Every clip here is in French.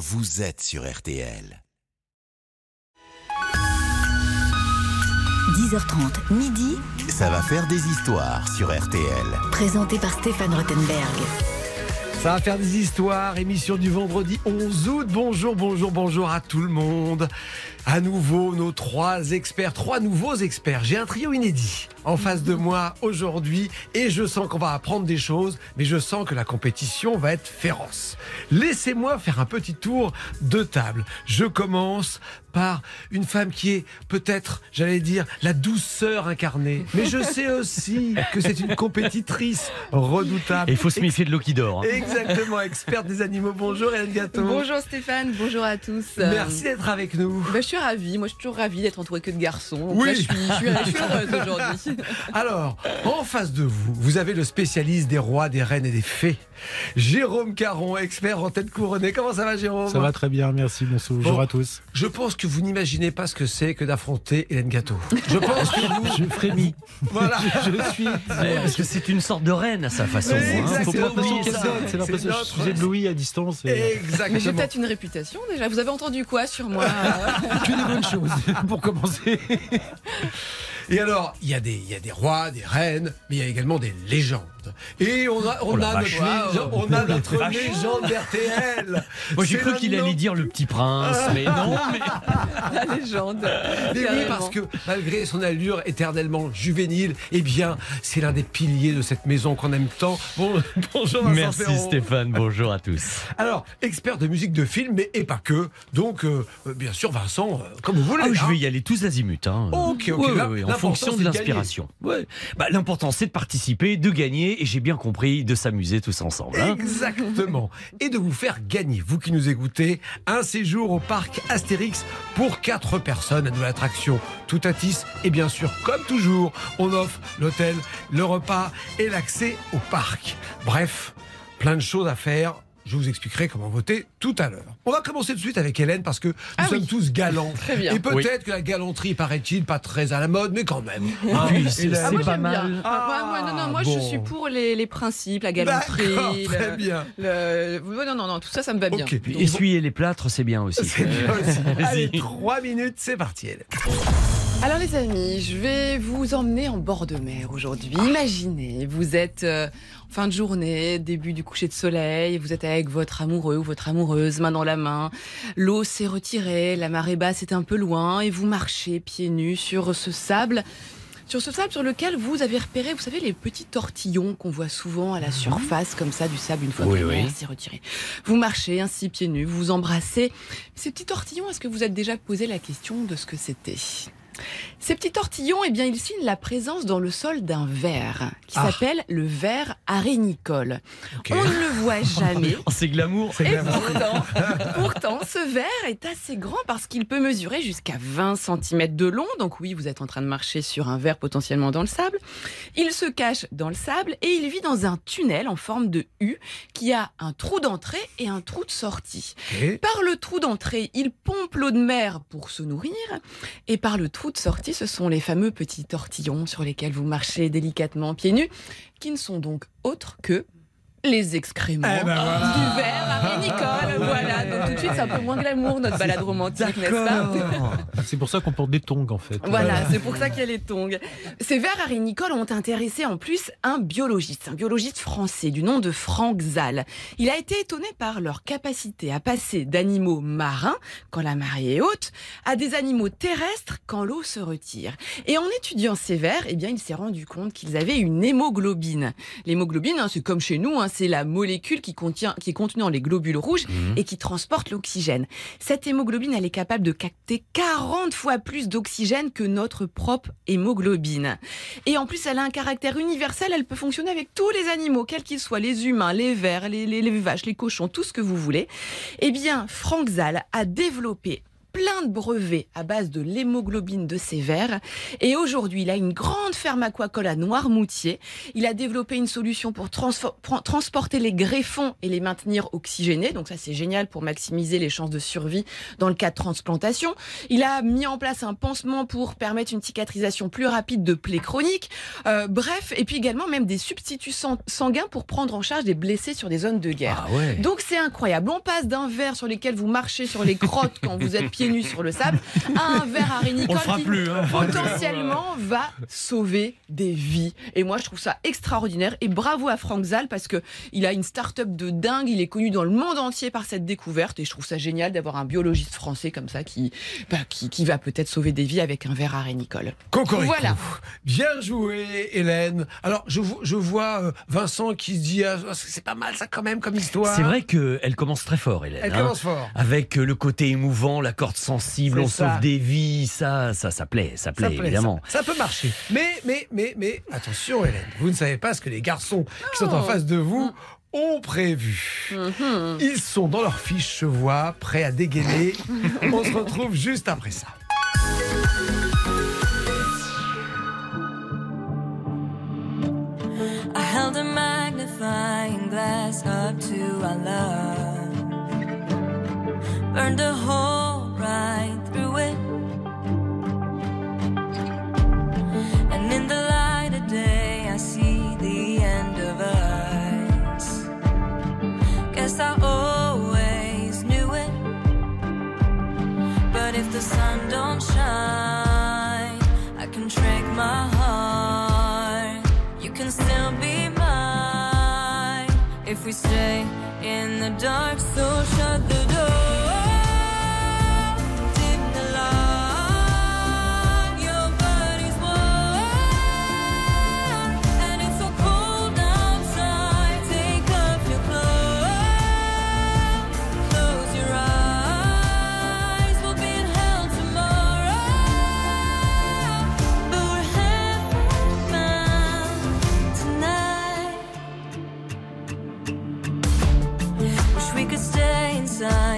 vous êtes sur RTL. 10h30, midi, Ça va faire des histoires sur RTL. présenté par Stéphane Rottenberg. Ça va faire des histoires, émission du vendredi 11 août. Bonjour, bonjour, bonjour à tout le monde. À nouveau, nos trois experts, trois nouveaux experts. J'ai un trio inédit en face de moi aujourd'hui et je sens qu'on va apprendre des choses, mais je sens que la compétition va être féroce. Laissez-moi faire un petit tour de table. Je commence par une femme qui est peut-être, j'allais dire, la douceur incarnée. Mais je sais aussi que c'est une compétitrice redoutable. Et il faut se méfier de l'eau qui dort. hein. Exactement, experte des animaux. Bonjour Hélène Gâteau. Bonjour Stéphane, bonjour à tous. Merci d'être avec nous. Bah, je suis ravie, moi je suis toujours ravie d'être entourée que de garçons. Donc Oui. là, je, suis, je, suis, je suis heureuse aujourd'hui. Alors, en face de vous, vous avez le spécialiste des rois, des reines et des fées. Jérôme Caron, expert en tête couronnée. Comment ça va Jérôme? Ça va très bien, merci. Bonsoir Bon. à tous. Je pense que vous n'imaginez pas ce que c'est que d'affronter Hélène Gâteau. Je pense que vous... Je frémis. Voilà. Je suis. Ouais, parce que c'est une sorte de reine à sa façon. Hein. Faut exactement. pas C'est l'impression que je suis ébloui à distance. et- Mais j'ai Exactement. peut-être une réputation déjà. Vous avez entendu quoi sur moi Que des bonnes choses, pour commencer. Et alors, il y, a des- il y a des rois, des reines, mais il y a également des légendes. Et on a, on Oh la a vache. notre, légende- on a notre Vache. légende d'RTL. Moi j'ai cru qu'il allait dire le petit prince, mais non. Mais... La légende. Mais oui, parce que malgré son allure éternellement juvénile, eh bien, c'est l'un des piliers de cette maison qu'on aime tant. Bon, bonjour Vincent Merci. Stéphane, bonjour à tous. Alors, expert de musique de film, mais et pas que. Donc, euh, euh, bien sûr, Vincent, euh, comme vous voulez. Ah, je hein. vais y aller tous azimuts. Hein. Ok, ok, Ouais, ouais, ouais, en fonction de de l'inspiration. Ouais. Bah, L'important c'est de participer, de gagner, et j'ai bien compris, de s'amuser tous ensemble. hein. Exactement. Et de vous faire gagner, vous qui nous écoutez, un séjour au parc Astérix pour 4 personnes, à de l'attraction tout à tisse. Et bien sûr, comme toujours, on offre l'hôtel, le repas et l'accès au parc. Bref, plein de choses à faire. Je vous expliquerai comment voter tout à l'heure. On va commencer tout de suite avec Hélène parce que nous Ah sommes oui. tous galants. Très bien. Et peut-être que la galanterie, paraît-il, pas très à la mode, mais quand même. Hein, puis, c'est- Hélène Ah, moi, pas mal. bien. Ah, moi, moi, non, non, moi bon. je suis pour les, les principes, la galanterie. Très le- bien. le- non, non, non, tout ça, ça me va bien. Puis Essuyer les plâtres, c'est bien aussi. C'est bien aussi. Vas-y. Allez, 3 minutes, c'est parti Hélène. Alors les amis, je vais vous emmener en bord de mer aujourd'hui. Imaginez, vous êtes euh, en fin de journée, début du coucher de soleil, vous êtes avec votre amoureux ou votre amoureuse, main dans la main. L'eau s'est retirée, la marée basse est un peu loin et vous marchez pieds nus sur ce sable. Sur ce sable sur lequel vous avez repéré, vous savez, les petits tortillons qu'on voit souvent à la surface, comme ça, du sable une fois Oui, que oui. s'est retiré. Vous marchez ainsi pieds nus, vous vous embrassez. Ces petits tortillons, est-ce que vous êtes déjà posé la question de ce que c'était? Ces petits tortillons, eh bien, ils signent la présence dans le sol d'un ver qui Ah. s'appelle le ver arénicole. On ne le voit jamais. Oh, c'est glamour. Et pourtant, pourtant, ce ver est assez grand parce qu'il peut mesurer jusqu'à 20 cm de long. Donc oui, vous êtes en train de marcher sur un ver potentiellement dans le sable. Il se cache dans le sable et il vit dans un tunnel en forme de U qui a un trou d'entrée et un trou de sortie. Par le trou d'entrée, il pompe l'eau de mer pour se nourrir. Et par le trou de sortie, ce sont les fameux petits tortillons sur lesquels vous marchez délicatement pieds nus, qui ne sont donc autres que les excréments Eh ben voilà. du verre arénicole. Voilà, donc tout de suite, c'est un peu moins glamour notre balade romantique, n'est-ce pas. C'est pour ça qu'on porte des tongs, en fait. voilà, c'est pour ça qu'il y a les tongs. Ces vers arénicoles ont intéressé en plus un biologiste, un biologiste français du nom de Franck Zal. Il a été étonné par leur capacité à passer d'animaux marins, quand la marée est haute, à des animaux terrestres quand l'eau se retire. Et en étudiant ces vers, eh bien, il s'est rendu compte qu'ils avaient une hémoglobine. L'hémoglobine, hein, c'est comme chez nous, hein, c'est la molécule qui contient, qui est contenue dans les globules rouges et qui transporte l'oxygène. Cette hémoglobine, elle est capable de capter 40 fois plus d'oxygène que notre propre hémoglobine. Et en plus, elle a un caractère universel, elle peut fonctionner avec tous les animaux, quels qu'ils soient, les humains, les vers, les, les- les vaches, les cochons, tout ce que vous voulez. Eh bien, Frank Zal a développé plein de brevets à base de l'hémoglobine de ces vers. Et aujourd'hui, il a une grande ferme aquacole à Noirmoutier. Il a développé une solution pour transporter les greffons et les maintenir oxygénés. Donc ça, c'est génial pour maximiser les chances de survie dans le cas de transplantation. Il a mis en place un pansement pour permettre une cicatrisation plus rapide de plaies chroniques. Euh, bref, et puis également même des substituts sang- sanguins pour prendre en charge des blessés sur des zones de guerre. Ah ouais. Donc c'est incroyable. On passe d'un verre sur lequel vous marchez sur les crottes quand vous êtes pieds nus sur le sable à un verre à rénicole qui hein. potentiellement va sauver des vies. Et moi je trouve ça extraordinaire et bravo à Franck Zal parce que il a une start-up de dingue. Il est connu dans le monde entier par cette découverte et je trouve ça génial d'avoir un biologiste français comme ça qui, bah, qui, qui va peut-être sauver des vies avec un verre à. Cocorico. Voilà. Bien joué, Hélène. Alors, je, je vois euh, Vincent qui se dit ah, c'est pas mal ça quand même comme histoire. C'est vrai qu'elle commence très fort, Hélène. Elle hein. commence fort. Avec euh, le côté émouvant, la sensible, on ça. sauve des vies, ça, ça, ça plaît, ça plaît, Ça plaît, évidemment. Ça, ça peut marcher. Mais, mais, mais, mais, attention, Hélène, vous ne savez pas ce que les garçons qui sont en face de vous ont prévu. Mhm. Ils sont dans leur fiche chevois, prêts à dégainer. On se retrouve juste après ça. I held a magnifying glass up to our love. Burned a hole through it. And in the light of day, I see the end of us. Guess I always knew it. But if the sun don't shine, I can trick my heart. You can still be mine if we stay in the dark. So sun.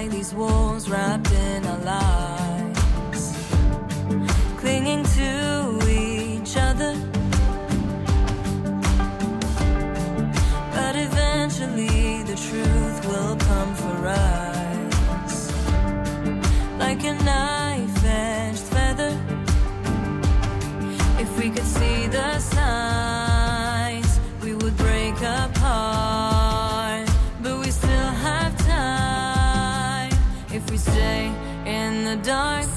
The dark.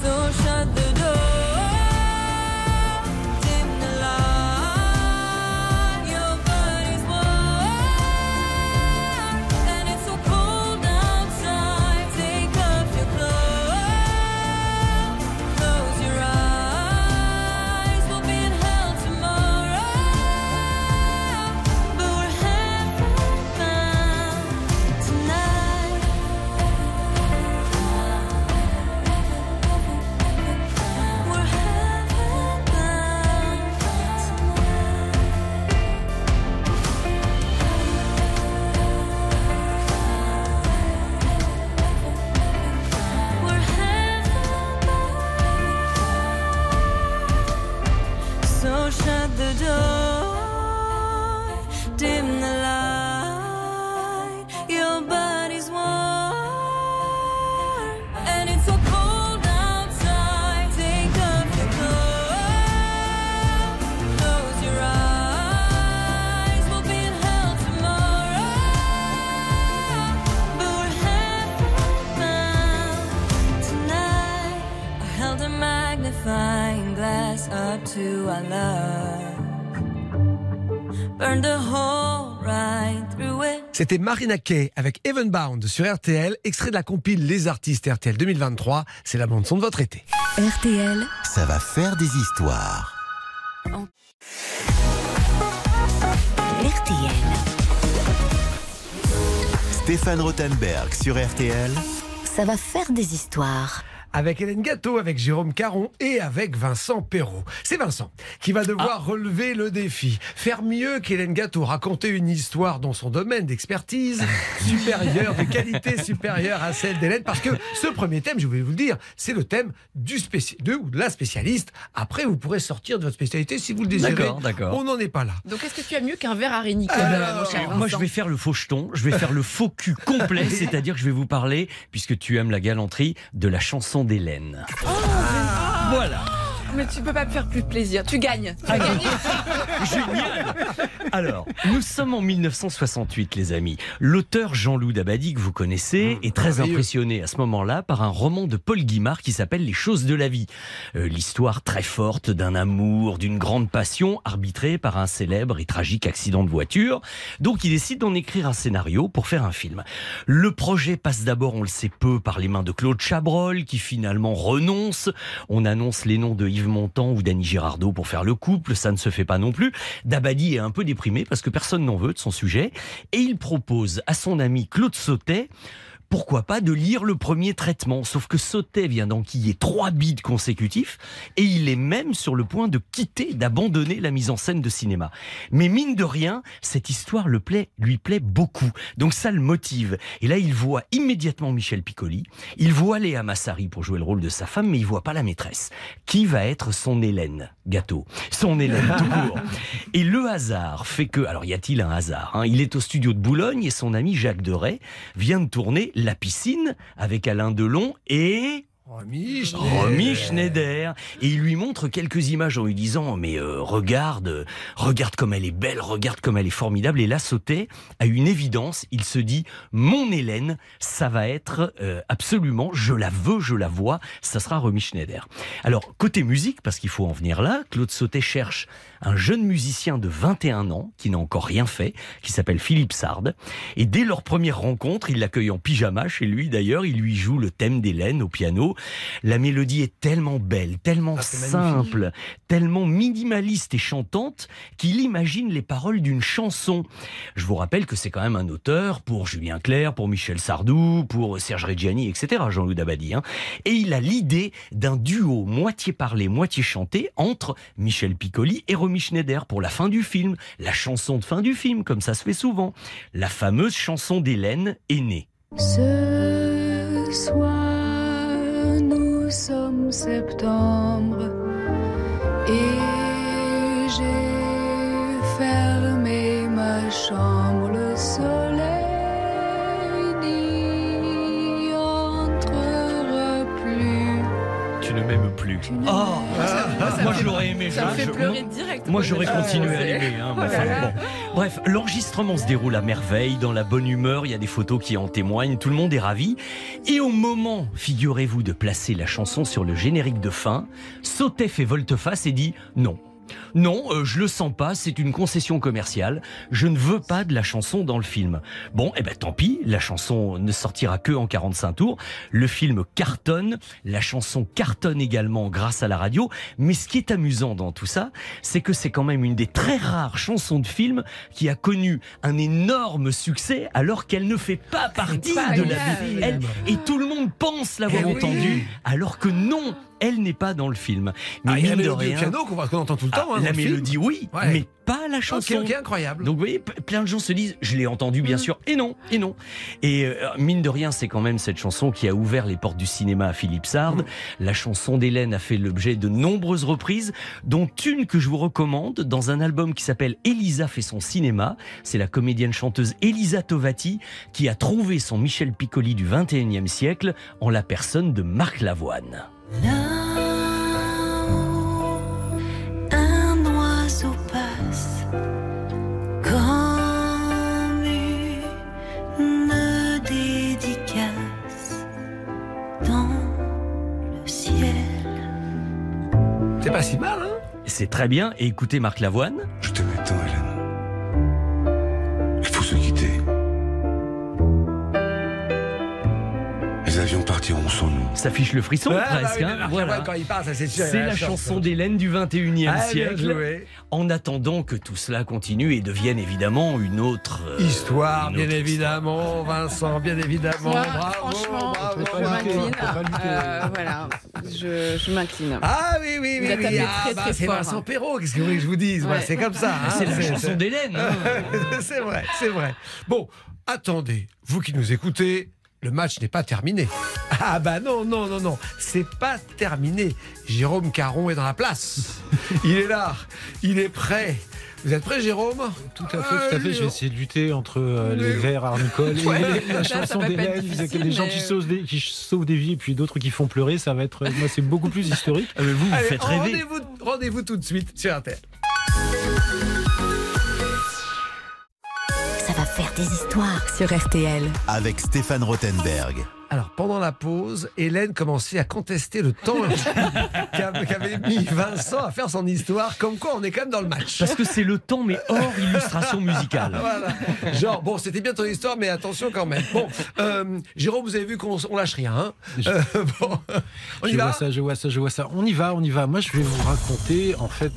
C'était Marina Kay avec Evenbound sur RTL, extrait de la compile Les Artistes RTL 2023. C'est la bande son de votre été. RTL, Ça va faire des histoires. RTL. Stéphane Rothenberg sur RTL. Ça va faire des histoires. Avec Hélène Gâteau, avec Jérôme Caron et avec Vincent Perrault. C'est Vincent qui va devoir relever le défi, faire mieux qu'Hélène Gâteau, raconter une histoire dans son domaine d'expertise supérieure, de qualité supérieure à celle d'Hélène, parce que ce premier thème, je vais vous le dire, c'est le thème du spéci- de ou de la spécialiste. Après, vous pourrez sortir de votre spécialité si vous le désirez. D'accord, d'accord. On n'en est pas là. Donc, est-ce que tu as mieux qu'un verre à mon cher Moi, je vais faire le faux jeton, je vais faire le faux cul complet, c'est-à-dire que je vais vous parler, puisque tu aimes la galanterie, de la chanson d'Hélène. Voilà. Mais tu peux pas me faire plus plaisir. Tu gagnes. Tu as gagné. Génial Alors, nous sommes en 1968, les amis. L'auteur Jean-Loup Dabadi, que vous connaissez, est très merveilleux. impressionné à ce moment-là par un roman de Paul Guimard qui s'appelle Les choses de la vie. Euh, L'histoire très forte d'un amour, d'une grande passion, arbitrée par un célèbre et tragique accident de voiture. Donc, il décide d'en écrire un scénario pour faire un film. Le projet passe d'abord, on le sait peu, par les mains de Claude Chabrol, qui finalement renonce. On annonce les noms de Yves Montand ou d'Annie Girardot pour faire le couple, ça ne se fait pas non plus. Dabadi est un peu déprimé parce que personne n'en veut de son sujet, et il propose à son ami Claude Sautet pourquoi pas de lire le premier traitement. Sauf que Sautet vient d'enquiller trois bides consécutifs et il est même sur le point de quitter, d'abandonner la mise en scène de cinéma. Mais mine de rien, cette histoire le plaît, lui plaît beaucoup. Donc ça le motive. Et là, il voit immédiatement Michel Piccoli. Il voit Léa Massari pour jouer le rôle de sa femme, mais il voit pas la maîtresse. Qui va être son Hélène Gâteau? Son Hélène tout court. Et le hasard fait que, alors y a-t-il un hasard hein? Il est au studio de Boulogne et son ami Jacques Deray vient de tourner La piscine avec Alain Delon et Romy Romy Schneider. Et il lui montre quelques images en lui disant mais euh, regarde regarde comme elle est belle regarde comme elle est formidable. Et là Sautet a une évidence. Il se dit mon Hélène ça va être euh, absolument je la veux je la vois. Ça sera Romy Schneider. Alors côté musique parce qu'il faut en venir là Claude Sautet cherche un jeune musicien de 21 ans qui n'a encore rien fait qui s'appelle Philippe Sard et dès leur première rencontre il l'accueille en pyjama chez lui d'ailleurs il lui joue le thème d'Hélène au piano la mélodie est tellement belle, tellement Ah, simple, tellement minimaliste et chantante qu'il imagine les paroles d'une chanson. Je vous rappelle que c'est quand même un auteur pour Julien Clerc, pour Michel Sardou, pour Serge Reggiani, etc. Jean-Loup Dabadi. hein. Et il a l'idée d'un duo moitié parlé, moitié chanté entre Michel Piccoli et Romy Schneider pour la fin du film, la chanson de fin du film, comme ça se fait souvent. La fameuse chanson d'Hélène est née. Ce soir, nous sommes septembre et j'ai fermé ma chambre. Ne m'aimes plus. Oh, moi j'aurais aimé Ça me ça. fait Je- pleurer direct. Moi, j'aurais continué à l'aimer. hein, enfin, bon. Bref, l'enregistrement se déroule à merveille, dans la bonne humeur. Il y a des photos qui en témoignent. Tout le monde est ravi. Et au moment, figurez-vous, de placer la chanson sur le générique de fin, Sautet fait volte-face et dit non. Non, euh, je le sens pas, c'est une concession commerciale. Je ne veux pas de la chanson dans le film. Bon, eh ben tant pis, la chanson ne sortira que en 45 tours. Le film cartonne, la chanson cartonne également grâce à la radio. Mais ce qui est amusant dans tout ça, c'est que c'est quand même une des très rares chansons de film qui a connu un énorme succès alors qu'elle ne fait pas partie de la elle, et tout le monde pense l'avoir Eh oui. entendue alors que non, elle n'est pas dans le film. Mais Ah, il y a la mélodie au rien, piano qu'on entend tout le ah, temps. hein, dans la le film. mélodie, oui, Ouais. mais pas la chanson. ok, incroyable. Donc vous voyez, plein de gens se disent, je l'ai entendu bien sûr, et non, et non. Et euh, mine de rien, c'est quand même cette chanson qui a ouvert les portes du cinéma à Philippe Sard. La chanson d'Hélène a fait l'objet de nombreuses reprises, dont une que je vous recommande dans un album qui s'appelle Elisa fait son cinéma. C'est la comédienne chanteuse Elisa Tovati qui a trouvé son Michel Piccoli du 21e siècle en la personne de Marc Lavoine. Un oiseau passe comme une dédicace dans le ciel. C'est pas si mal, hein? C'est très bien, et écoutez Marc Lavoine. Je t'aimais tant, Hélène. Avions partiront sans nous. Ça fiche le frisson Ah, bah presque. oui, hein, voilà. Quand il ça c'est sûr. C'est la chanson d'Hélène du 21e Ah, bien siècle. joué. En attendant que tout cela continue et devienne évidemment une autre euh, Histoire, une bien autre évidemment, Vincent, bien évidemment. Moi, bravo, franchement, bravo, je m'incline. Euh, voilà, je, je m'incline. Ah oui, oui, oui. Oui. Ah, bah, c'est Vincent hein. Perrault, qu'est-ce que vous voulez que je vous dise? Ouais. C'est comme ça. hein, C'est la chanson d'Hélène. hein. c'est vrai, c'est vrai. Bon, attendez, vous qui nous écoutez, le match n'est pas terminé. Ah bah non, non, non, non, c'est pas terminé. Jérôme Caron est dans la place. Il est là, il est prêt. Vous êtes prêt, Jérôme? Tout à fait, tout à fait. J'ai essayé de lutter entre euh, les Mais- vers arnicoles et Ouais. la Ça, ça chanson d'Hélène. Difficile, des gens mais- qui sauvent, des, qui sauvent des vies et puis d'autres qui font pleurer. Ça va être, moi, c'est beaucoup plus historique. Mais vous, vous Allez, faites rêver. rendez-vous, rendez-vous tout de suite sur RTL. Faire des histoires sur RTL. Avec Stéphane Rothenberg. Alors, pendant la pause, Hélène commençait à contester le temps qu'a- qu'avait mis Vincent à faire son histoire, comme quoi on est quand même dans le match. Parce que c'est le temps, mais hors illustration musicale. Voilà. Genre, bon, c'était bien ton histoire, mais attention quand même. Bon, euh, Jérôme, vous avez vu qu'on on lâche rien. Hein? Euh, bon, on y je va? vois ça, je vois ça, je vois ça. On y va, on y va. Moi, je vais vous raconter, en fait,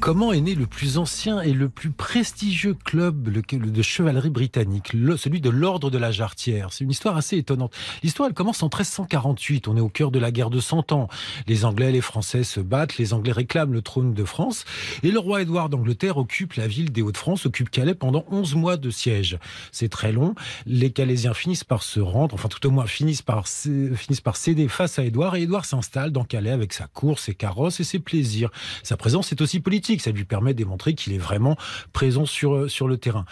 comment est né le plus ancien et le plus prestigieux club de chevalerie britannique, celui de l'Ordre de la Jarretière. C'est une histoire assez étonnante. L'histoire, elle commence en 1348. On est au cœur de la guerre de Cent Ans. Les Anglais et les Français se battent. Les Anglais réclament le trône de France. Et le roi Édouard d'Angleterre occupe la ville des Hauts-de-France, occupe Calais pendant 11 mois de siège. C'est très long. Les Calaisiens finissent par se rendre, enfin tout au moins finissent par, finissent par céder face à Édouard. Et Édouard s'installe dans Calais avec sa cour, ses carrosses et ses plaisirs. Sa présence est aussi politique. Ça lui permet de démontrer qu'il est vraiment présent sur, euh, sur le terrain.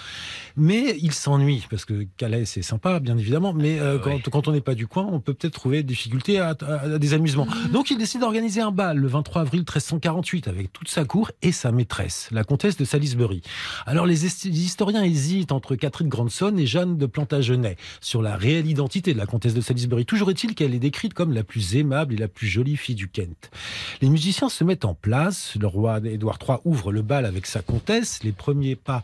Mais il s'ennuie, parce que Calais, c'est sympa, bien évidemment, mais euh, Ah oui. quand, quand on n'est pas du coin, on peut peut-être trouver des difficultés à, à- à des amusements. Donc il décide d'organiser un bal le 23 avril 1348 avec toute sa cour et sa maîtresse, la comtesse de Salisbury. Alors les, historiens hésitent entre Catherine Grandson et Jeanne de Plantagenet sur la réelle identité de la comtesse de Salisbury. Toujours est-il qu'elle est décrite comme la plus aimable et la plus jolie fille du Kent. Les musiciens se mettent en place. Le roi Édouard III ouvre le bal avec sa comtesse. Les premiers pas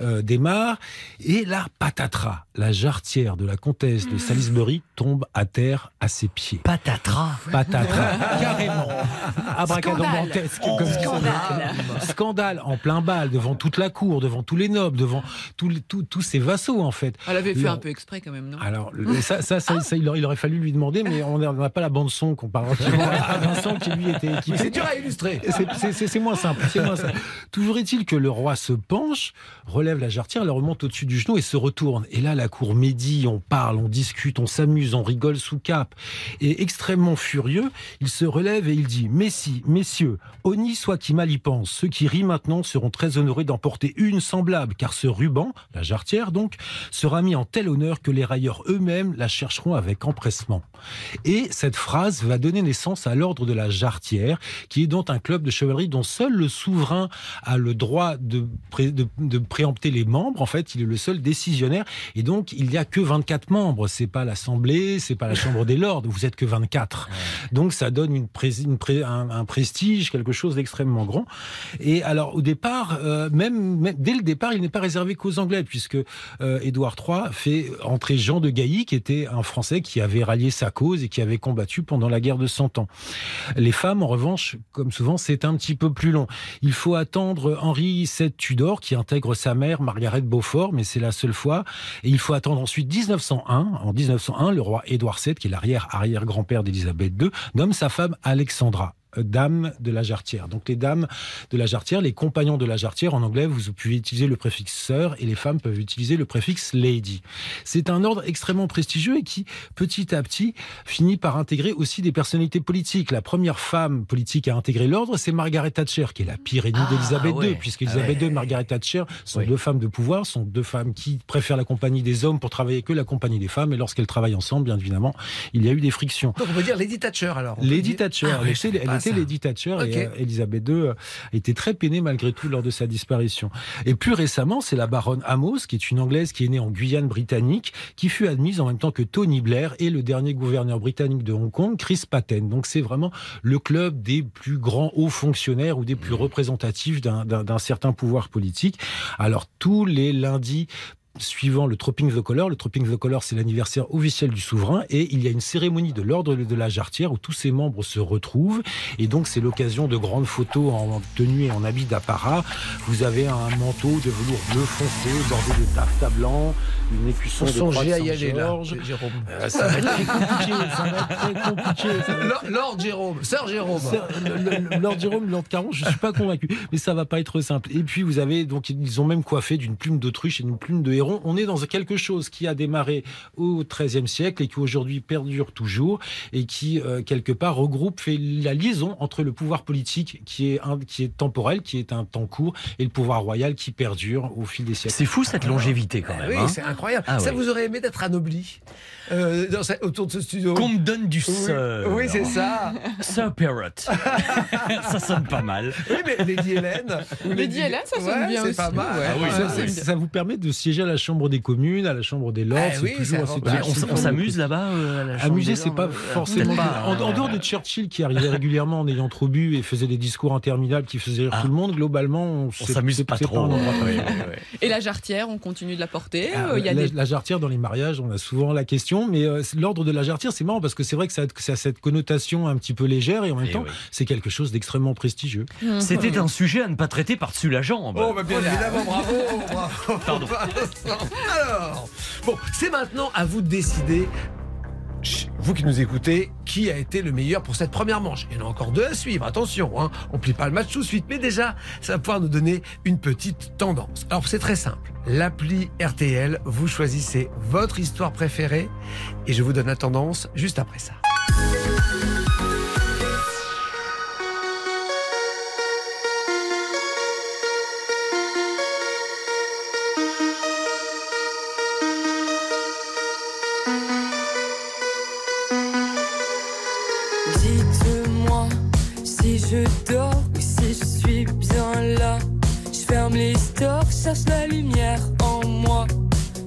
euh, démarrent. Et là, patatras, la jarretière de la comtesse de Salisbury tombe à terre à ses pieds. Patatras. Patatras, carrément. Abracadabrantesque, Scandale. comme ça. Scandale. Scandale en plein bal, devant toute la cour, devant tous les nobles, devant tous les- tous- tous ses vassaux, en fait. Elle avait fait un peu exprès quand même, non? Alors, le- ça, ça, ça, ça, il, aurait, il aurait fallu lui demander, mais on n'a pas la bande-son comparativement à Vincent qui lui était équipé. c'est dur à illustrer. C'est- moins simple. c'est moins simple. Toujours est-il que le roi se penche, relève la jarretière, la remonte au-dessus du genou et se retourne. Et là, la cour médit, on parle, on discute, on s'amuse, on rigole sous cap. Et extrêmement furieux, il se relève et il dit Messi, messieurs, honni soit qui mal y pense, ceux qui rient maintenant seront très honorés d'emporter une semblable, car ce ruban, la jarretière donc, sera mis en tel honneur que les railleurs eux-mêmes la chercheront avec empressement. Et cette phrase va donner naissance à l'ordre de la jarretière, qui est donc un club de chevalerie dont seul le souverain a le droit de, de préempter les membres. En fait, il est le seul décisionnaire. Et donc, il n'y a que 24 membres. C'est pas l'Assemblée, c'est pas la Chambre des Lords. Vous êtes que 24. Donc, ça donne une pré- une pré- un, prestige, quelque chose d'extrêmement grand. Et alors, au départ, euh, même, dès le départ, il n'est pas réservé qu'aux Anglais, puisque euh, Édouard III fait entrer Jean de Gailly, qui était un Français qui avait rallié sa cause et qui avait combattu pendant la guerre de Cent Ans. Les femmes, en revanche, comme souvent, c'est un petit peu plus long. Il faut attendre Henri VII Tudor, qui intègre sa mère, Margaret Beaufort, mais c'est la seule fois. Et il faut attendre ensuite 1901. En 1901, le roi Édouard VII, qui est l'arrière-arrière-grand-père d'Élisabeth II, nomme sa femme Alexandra euh, dame de la jarretière. Donc les dames de la jarretière, les compagnons de la jarretière, en anglais, vous pouvez utiliser le préfixe sœur et les femmes peuvent utiliser le préfixe lady. C'est un ordre extrêmement prestigieux et qui, petit à petit, finit par intégrer aussi des personnalités politiques. La première femme politique à intégrer l'ordre, c'est Margaret Thatcher, qui est la pire ennemie Ah, d'Elisabeth ouais. II, puisqu'Elisabeth Ah ouais. II et Margaret Thatcher sont Oui. deux femmes de pouvoir, sont deux femmes qui préfèrent la compagnie des hommes pour travailler que la compagnie des femmes. Et lorsqu'elles travaillent ensemble, bien évidemment, il y a eu des frictions. Donc on peut dire Lady Thatcher alors. Lady dire- Thatcher, Ah elle était, elle pas était ça. Lady Thatcher et euh, Elisabeth II euh, était très peinée malgré tout lors de sa disparition. Et plus récemment, c'est la baronne Amos, qui est une Anglaise qui est née en Guyane britannique, qui fut admise en même temps que Tony Blair et le dernier gouverneur britannique de Hong Kong, Chris Patten. Donc c'est vraiment le club des plus grands hauts fonctionnaires ou des plus représentatifs d'un- d'un d'un certain pouvoir politique. Alors tous les lundis, suivant le Tropping the Color. Le Tropping the Color, c'est l'anniversaire officiel du souverain et il y a une cérémonie de l'ordre de la Jarretière où tous ses membres se retrouvent et donc c'est l'occasion de grandes photos en tenue et en habit d'apparat. Vous avez un manteau de velours bleu foncé bordé de taffetas blanc, une écusson On de croix de Saint-Georges. Jérôme. Euh, ça va être très compliqué, ça va être très compliqué. va Lord, Jérôme, Sir Jérôme. Sir- le- le- Lord Jérôme, Lord Caron, je suis pas convaincu, mais ça va pas être simple. Et puis vous avez donc ils ont même coiffé d'une plume d'autruche et d'une plume de On est dans quelque chose qui a démarré au XIIIe siècle et qui aujourd'hui perdure toujours et qui euh, quelque part regroupe fait la liaison entre le pouvoir politique qui est un, qui est temporel, qui est un temps court, et le pouvoir royal qui perdure au fil des siècles. C'est fou cette longévité quand Ah même. oui, hein. c'est incroyable. Ah ça oui. vous aurait aimé d'être anobli euh, dans autour de ce studio Qu'on me donne du Oui, sir. oui, c'est ça. Sir Parrot. ça sonne pas mal. Oui, mais Lady Hélène. Lady Hélène, ça sonne Ouais, bien c'est aussi, pas mal. ouais. Ah oui, ça, c'est ça- ça vous permet de siéger à la Chambre des communes, à la Chambre des Lords. C'est oui, toujours assez on, s'amuse là-bas euh, la Amuser, c'est pas Lords forcément. Pas, en, en euh, dehors de Churchill qui arrivait régulièrement en ayant trop bu et faisait des discours interminables qui faisaient rire Ah. tout le monde, globalement, on, On s'amuse pas trop. Ouais, ouais, ouais. Et la jarretière, on continue de la porter. Ah, euh, Il y a la, des... la jarretière dans les mariages, on a souvent la question, mais euh, l'ordre de la jarretière, c'est marrant parce que c'est vrai que ça, a- que ça a cette connotation un petit peu légère et en même Eh temps, oui. c'est quelque chose d'extrêmement prestigieux. C'était un sujet à ne pas traiter par-dessus la jambe. Oh, bah bien évidemment, bravo, bravo. Pardon. Alors, bon, c'est maintenant à vous de décider. Vous qui nous écoutez, qui a été le meilleur pour cette première manche? Il y en a encore deux à suivre, attention, hein. on plie pas le match tout de suite, mais déjà, ça va pouvoir nous donner une petite tendance. Alors c'est très simple, l'appli RTL, vous choisissez votre histoire préférée et je vous donne la tendance juste après ça. Les stores, cherche la lumière en moi.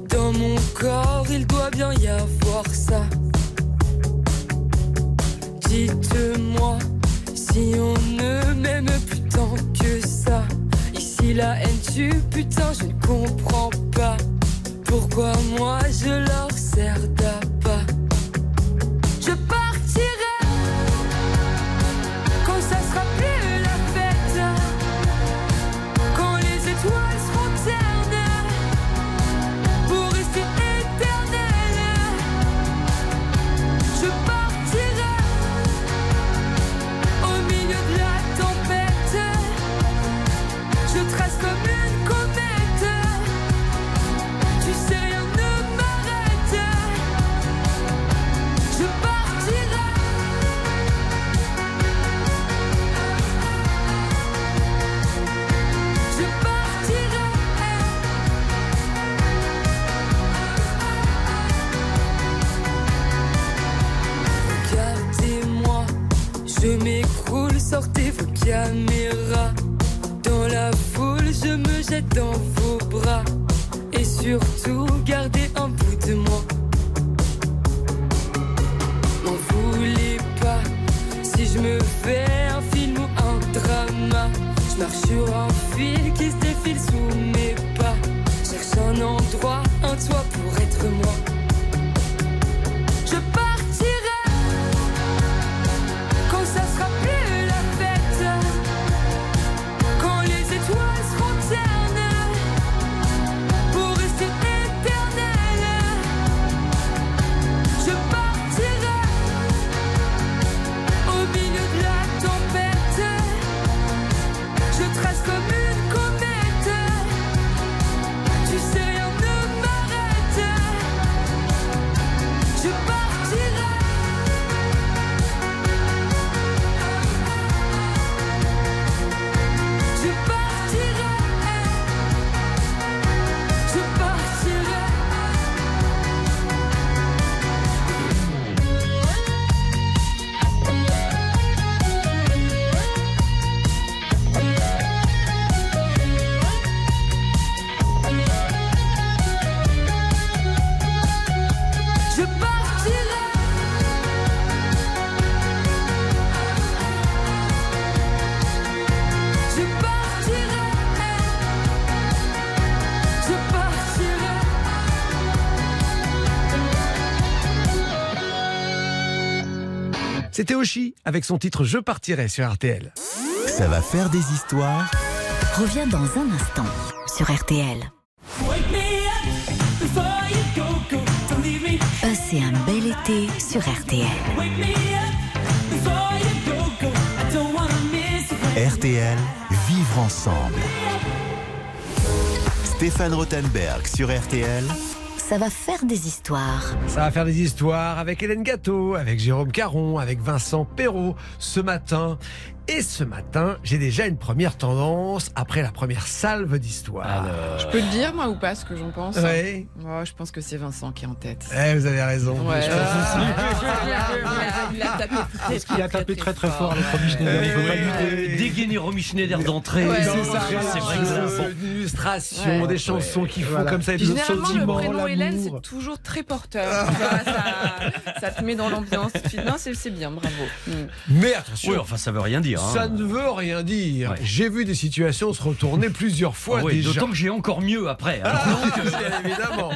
Dans mon corps, il doit bien y avoir ça. Dites-moi si on ne m'aime plus tant que ça. Ici la haine tue, putain, je ne comprends pas. Pourquoi moi je leur sers d'appât. Caméras. Dans la foule, je me jette dans vos bras. Et surtout, C'était Oshi avec son titre Je partirai sur RTL. Ça va faire des histoires. Revient dans un instant sur RTL. Passez un bel été sur RTL. RTL, vivre ensemble. Stéphane Rothenberg sur RTL. Ça va faire des histoires. Ça va faire des histoires avec Hélène Gâteau, avec Jérôme Caron, avec Vincent Perrault ce matin. Et ce matin, j'ai déjà une première tendance après la première salve d'histoire. Je peux le dire, moi, ou pas, ce que j'en pense Ouais. Oh, Je pense que c'est Vincent qui est en tête. Eh, vous avez raison. Ouais. Je pense aussi. Il a tapé très, Parce qu'il a tapé très très fort avec Romy Schneider. Il faut pas. Dégainer Romy Schneider d'entrée. C'est ça. C'est vrai que c'est bon. une illustration, des chansons qui font comme ça, et le le prénom Hélène, l'amour. c'est toujours très porteur. Ça, te met dans l'ambiance. Non, c'est bien, bravo. Mm. Mais attention, Oui, enfin, ça veut rien dire. Hein. ça ne veut rien dire. Ouais. J'ai vu des situations se retourner plusieurs fois Ah ouais, déjà. D'autant que j'ai encore mieux après. hein. Ah, bien évidemment.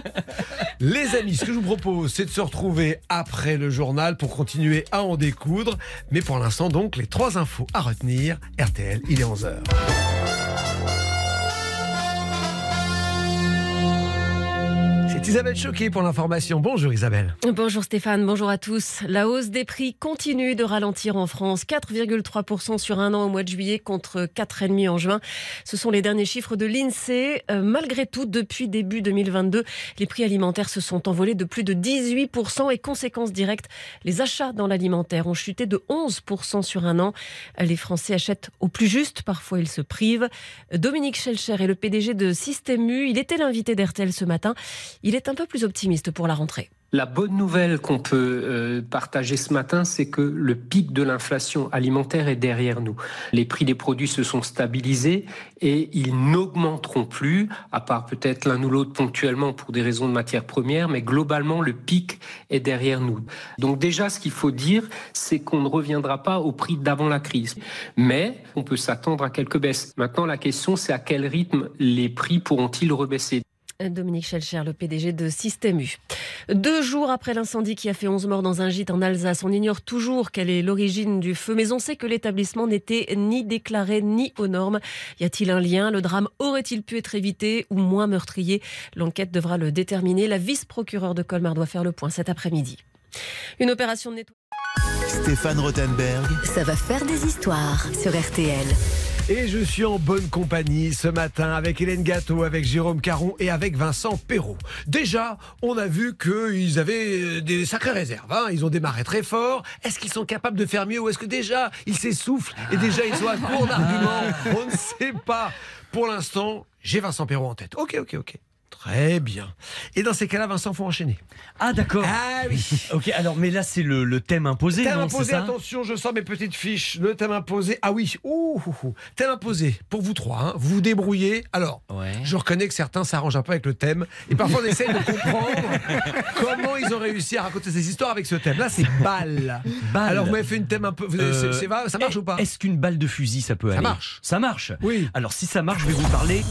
Les amis, ce que je vous propose, c'est de se retrouver après le journal pour continuer à en découdre. Mais pour l'instant, donc, les trois infos à retenir. RTL, il est 11h. Isabelle Choquet pour l'information. Bonjour Isabelle. Bonjour Stéphane, bonjour à tous. La hausse des prix continue de ralentir en France. 4,3% sur un an au mois de juillet contre 4,5% en juin. Ce sont les derniers chiffres de l'INSEE. Euh, malgré tout, depuis début 2022, les prix alimentaires se sont envolés de plus de 18% et conséquence directe, les achats dans l'alimentaire ont chuté de 11% sur un an. Les Français achètent au plus juste, parfois ils se privent. Dominique Schelcher est le PDG de Système U. Il était l'invité d'RTL ce matin. Est un peu plus optimiste pour la rentrée. La bonne nouvelle qu'on peut euh, partager ce matin, c'est que le pic de l'inflation alimentaire est derrière nous. Les prix des produits se sont stabilisés et ils n'augmenteront plus, à part peut-être l'un ou l'autre ponctuellement pour des raisons de matières premières, mais globalement, le pic est derrière nous. Donc déjà, ce qu'il faut dire, c'est qu'on ne reviendra pas au prix d'avant la crise. Mais on peut s'attendre à quelques baisses. Maintenant, la question, c'est à quel rythme les prix pourront-ils rebaisser? Dominique Schelcher, le PDG de Système U. Deux jours après l'incendie qui a fait 11 morts dans un gîte en Alsace, on ignore toujours quelle est l'origine du feu, mais on sait que l'établissement n'était ni déclaré ni aux normes. Y a-t-il un lien? Le drame aurait-il pu être évité ou moins meurtrier? L'enquête devra le déterminer. La vice-procureure de Colmar doit faire le point cet après-midi. Une opération de nettoyage. Stéphane Rothenberg. Ça va faire des histoires sur RTL. Et je suis en bonne compagnie ce matin avec Hélène Gâteau, avec Jérôme Caron et avec Vincent Perrault. Déjà, on a vu qu'ils avaient euh, des sacrées réserves. hein. Ils ont démarré très fort. Est-ce qu'ils sont capables de faire mieux ou est-ce que déjà ils s'essoufflent et déjà ils sont à court d'arguments? On ne sait pas. Pour l'instant, j'ai Vincent Perrault en tête. Ok, ok, ok. Très bien. Et dans ces cas-là, Vincent, faut enchaîner. Ah, d'accord. Ah oui. Ok, alors, mais là, c'est le, le thème imposé, Thème non imposé, ça attention, je sors mes petites fiches. Le thème imposé. Ah oui, ouh, ouh, ouh. thème imposé pour vous trois. hein. Vous vous débrouillez. Alors, Ouais. je reconnais que certains s'arrangent un peu avec le thème. Et parfois, on essaye de comprendre comment ils ont réussi à raconter ces histoires avec ce thème. Là, c'est balle. Balle. Alors, vous m'avez fait une thème un peu. vous- Euh, c'est- c'est va- ça marche est- ou pas? Est-ce qu'une balle de fusil, ça peut Ça aller? marche. Ça marche Oui. Alors, si ça marche, je vais vous parler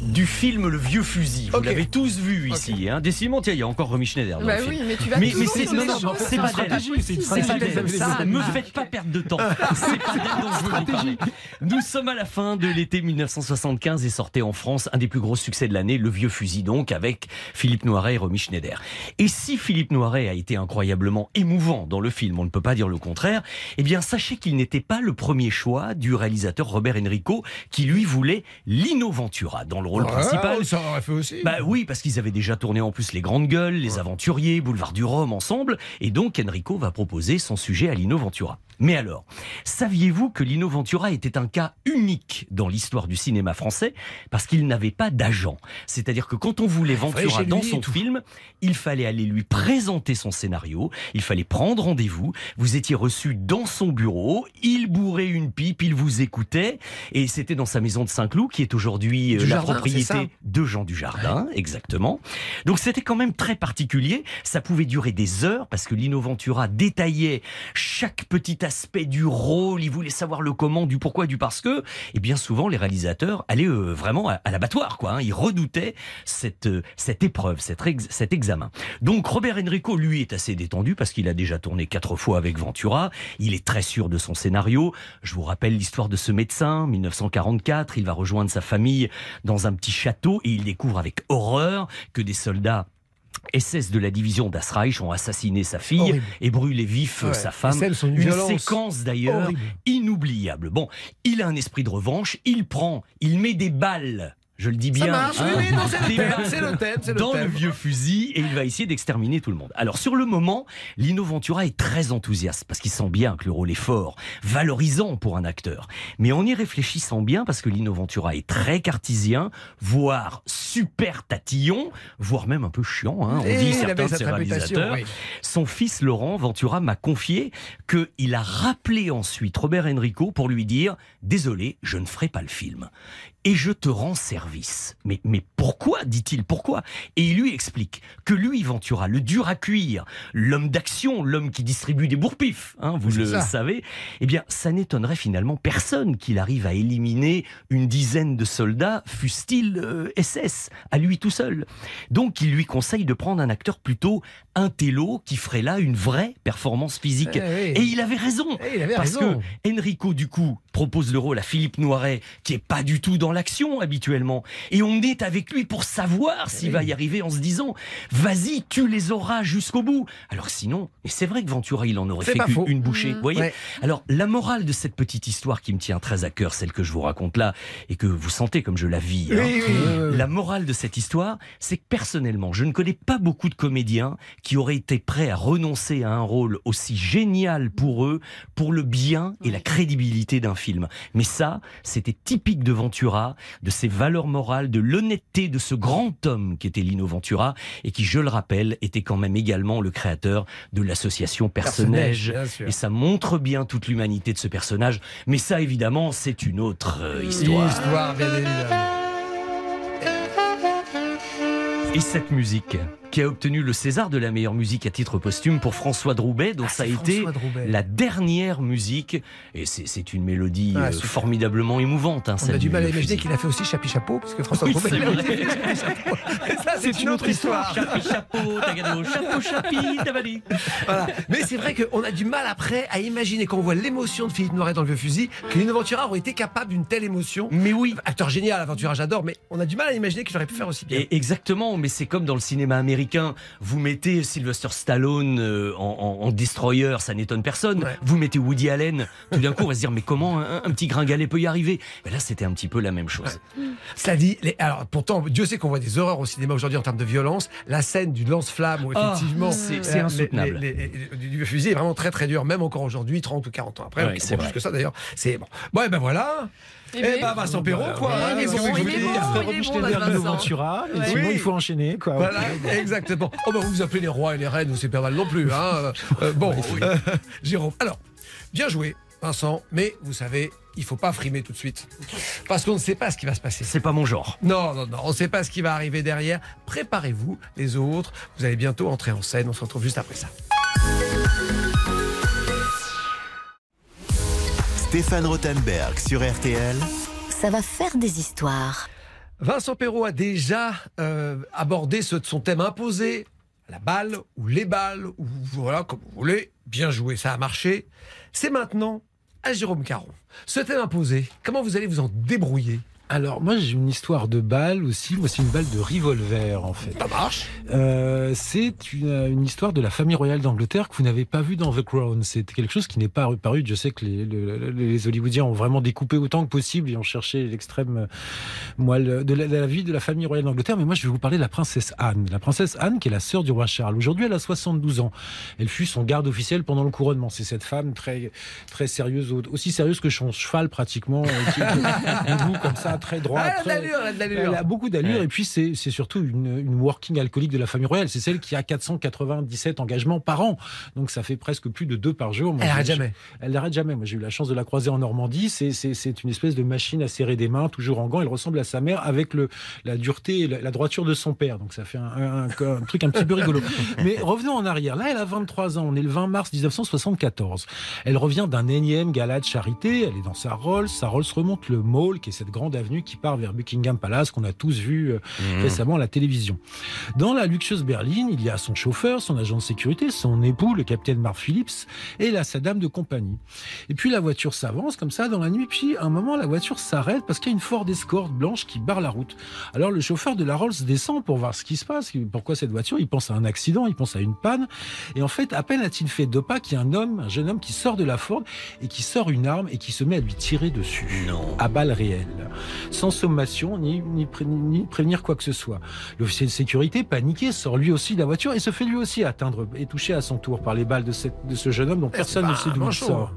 du film Le Vieux Fusil. Vous Ok. l'avez tous vu ici. Hein. Décidément, tiens, il y a encore Romy Schneider dans Bah le film. oui, mais tu vas Mais, mais c'est non, non, choses. c'est pas d'elle. Ça me faites pas perdre de temps. C'est pas d'elle dont je veux parler. Nous sommes à la fin de l'été 1975 et sortait en France un des plus gros succès de l'année, Le Vieux Fusil, donc avec Philippe Noiret et Romy Schneider. Et si Philippe Noiret a été incroyablement émouvant dans le film, on ne peut pas dire le contraire, eh bien sachez qu'il n'était pas le premier choix du réalisateur Robert Enrico qui lui voulait Lino Ventura dans le rôle Ouais, principal. Ça aurait fait aussi. Bah oui, parce qu'ils avaient déjà tourné en plus Les Grandes Gueules, Les Aventuriers, Boulevard du Rhum ensemble, et donc Enrico va proposer son sujet à Lino Ventura. Mais alors, saviez-vous que Lino Ventura était un cas unique dans l'histoire du cinéma français parce qu'il n'avait pas d'agent? C'est-à-dire que quand on voulait fallait Ventura dans son film, il fallait aller lui présenter son scénario, il fallait prendre rendez-vous, vous étiez reçu dans son bureau, il bourrait une pipe, il vous écoutait, et c'était dans sa maison de Saint-Cloud, qui est aujourd'hui euh, Du la propriété de Jean Dujardin, exactement. Donc c'était quand même très particulier. Ça pouvait durer des heures parce que Lino Ventura détaillait chaque petit aspect du rôle. Il voulait savoir le comment, du pourquoi, du parce que. Et bien souvent, les réalisateurs allaient euh, vraiment à, l'abattoir, quoi. hein. Ils redoutaient cette, euh, épreuve, cet examen. Donc Robert Enrico, lui, est assez détendu parce qu'il a déjà tourné quatre fois avec Ventura. Il est très sûr de son scénario. Je vous rappelle l'histoire de ce médecin, 1944. Il va rejoindre sa famille dans un petit château et il découvre avec horreur que des soldats SS de la division d'Asreich ont assassiné sa fille Horrible. et brûlé vif Ouais, sa femme. Une violence séquence d'ailleurs inoubliable. Bon, il a un esprit de revanche, il prend, il met des balles. Je le dis bien. Ça marche, oui, hein, oui, non, c'est le thème, thème, dans le vieux fusil et il va essayer d'exterminer tout le monde. Alors sur le moment, Lino Ventura est très enthousiaste parce qu'il sent bien que le rôle est fort, valorisant pour un acteur. Mais en y réfléchissant bien, parce que Lino Ventura est très cartésien, voire super tatillon, voire même un peu chiant, hein, on Et dit certains de ses réalisateurs. oui. Son fils Laurent Ventura m'a confié qu'il a rappelé ensuite Robert Enrico pour lui dire Désolé, je ne ferai pas le film. Et je te rends service. Mais, mais pourquoi dit-il Pourquoi? Et il lui explique que lui, Ventura, le dur à cuire, l'homme d'action, l'homme qui distribue des bourpifs, hein, vous le ça. savez, eh bien, ça n'étonnerait finalement personne qu'il arrive à éliminer une dizaine de soldats, fussent-ils euh, SS, à lui tout seul. Donc, il lui conseille de prendre un acteur plutôt intello qui ferait là une vraie performance physique. Eh oui. Et il avait raison. Eh, il avait parce raison. que Enrico, du coup, propose le rôle à Philippe Noiret, qui est pas du tout dans l'action habituellement. Et on est avec lui pour savoir s'il oui. va y arriver en se disant, vas-y, tu les auras jusqu'au bout. Alors sinon, et c'est vrai que Ventura, il en aurait fait une bouchée. Mhm. Vous voyez Ouais. Alors, la morale de cette petite histoire qui me tient très à cœur, celle que je vous raconte là, et que vous sentez comme je la vis, hein, oui. la morale de cette histoire, c'est que personnellement, je ne connais pas beaucoup de comédiens qui auraient été prêts à renoncer à un rôle aussi génial pour eux, pour le bien et la crédibilité d'un film. Mais ça, c'était typique de Ventura, de ses valeurs morales, de l'honnêteté de ce grand homme qui était Lino Ventura, et qui, je le rappelle, était quand même également le créateur de l'association Personnage. Et ça montre bien toute l'humanité de ce personnage. Mais ça, évidemment, c'est une autre euh, histoire. Histoire, bien évidemment. Et cette musique qui a obtenu le César de la meilleure musique à titre posthume pour François Droubet, dont Ah, ça a été Droubet. la dernière musique. Et c'est une mélodie Ah, euh, formidablement émouvante. hein, On a du mal à imaginer qu'il a fait aussi Chapi Chapeau, puisque François Oui, Droubet, ça, c'est une autre histoire. Chapi, chapeau, tagado, chapeau, chapi, tabadi. Voilà. Mais c'est vrai qu'on a du mal après à imaginer, quand on voit l'émotion de Philippe Noiret dans le vieux fusil, que Lino Ventura aurait été capable d'une telle émotion. Mais oui, Acteur génial, Ventura, j'adore, mais on a du mal à imaginer qu'il aurait pu faire aussi bien. Et exactement, mais c'est comme dans le cinéma américain. Vous mettez Sylvester Stallone euh, en, en- en destroyer, ça n'étonne personne. Ouais. Vous mettez Woody Allen, tout d'un coup on va se dire mais comment un, un petit gringalet peut y arriver? Mais là c'était un petit peu la même chose. Cela dit, les- alors pourtant, Dieu sait qu'on voit des horreurs au cinéma aujourd'hui en termes de violence. La scène du lance-flamme, où Ah, effectivement, c'est- c'est euh, insoutenable. les- les- les- du fusil est vraiment très très dur, même encore aujourd'hui, 30 ou 40 ans après. Ouais, c'est plus que ça d'ailleurs. C'est bon. Bon, et ben voilà. Eh Eh ben, ben, Vincent Perrault, quoi. Ouais, hein, il est bon, il est bon. Il est bon. Ventura, Ouais. sinon Oui. faut enchaîner. Quoi. Voilà, exactement. Oh, bah, vous vous appelez les rois et les reines, c'est pas mal non plus. Hein. Euh, bon, euh, Jérôme. Alors, bien joué, Vincent, mais vous savez, il faut pas frimer tout de suite. Parce qu'on ne sait pas ce qui va se passer. C'est pas mon genre. Non, non, non, on ne sait pas ce qui va arriver derrière. Préparez-vous, les autres. Vous allez bientôt entrer en scène. On se retrouve juste après ça. Stéphane Rothenberg sur RTL. Ça va faire des histoires. Vincent Perrault a déjà euh, abordé ce, son thème imposé. La balle ou les balles, ou voilà, comme vous voulez. Bien joué, ça a marché. C'est maintenant à Jérôme Caron. Ce thème imposé, comment vous allez vous en débrouiller? Alors, moi, j'ai une histoire de balle aussi. Moi, c'est une balle de revolver, en fait. Ça marche Euh, c'est une, une histoire de la famille royale d'Angleterre que vous n'avez pas vue dans The Crown. C'est quelque chose qui n'est pas paru. Je sais que les, le- les Hollywoodiens ont vraiment découpé autant que possible et ont cherché l'extrême euh, moelle de la, de la vie de la famille royale d'Angleterre. Mais moi, je vais vous parler de la princesse Anne. La princesse Anne, qui est la sœur du roi Charles. Aujourd'hui, elle a 72 ans. Elle fut son garde officiel pendant le couronnement. C'est cette femme très, très sérieuse, au- aussi sérieuse que son cheval pratiquement, euh, qui, comme ça, très droite. Elle a de très- l'allure, elle a de l'allure. Elle a beaucoup d'allure Ouais. et puis c'est c'est surtout une, une working alcoolique de la famille royale. C'est celle qui a 497 engagements par an. Donc ça fait presque plus de deux par jour. Moi, Elle j'ai- arrête jamais. Elle n'arrête jamais. Moi j'ai eu la chance de la croiser en Normandie. C'est- C'est c'est une espèce de machine à serrer des mains, toujours en gants. Elle ressemble à sa mère avec le, la dureté et la, la droiture de son père. Donc ça fait un, un- un- un truc un petit peu rigolo. Mais revenons en arrière. Là elle a 23 ans. On est le 20 mars 1974. Elle revient d'un énième gala de charité. Elle est dans sa Rolls. Sa Rolls remonte le Mall, qui est cette grande avenue qui part vers Buckingham Palace qu'on a tous vu euh, récemment à la télévision. Dans la luxueuse berline, il y a son chauffeur, son agent de sécurité, son époux, le capitaine Mark Phillips, et là, sa dame de compagnie. Et puis la voiture s'avance comme ça dans la nuit, puis à un moment, la voiture s'arrête parce qu'il y a une Ford Escort blanche qui barre la route. Alors le chauffeur de la Rolls descend pour voir ce qui se passe, pourquoi cette voiture, il pense à un accident, il pense à une panne, et en fait, à peine a-t-il fait deux pas qu'il y a un homme, un jeune homme qui sort de la Ford et qui sort une arme et qui se met à lui tirer dessus. Non. À balles réelles. Sans sommation, ni, ni, pré- ni prévenir quoi que ce soit. L'officier de sécurité, paniqué, sort lui aussi de la voiture et se fait lui aussi atteindre et toucher à son tour par les balles de, cette- de ce jeune homme dont personne ne sait d'où il sort.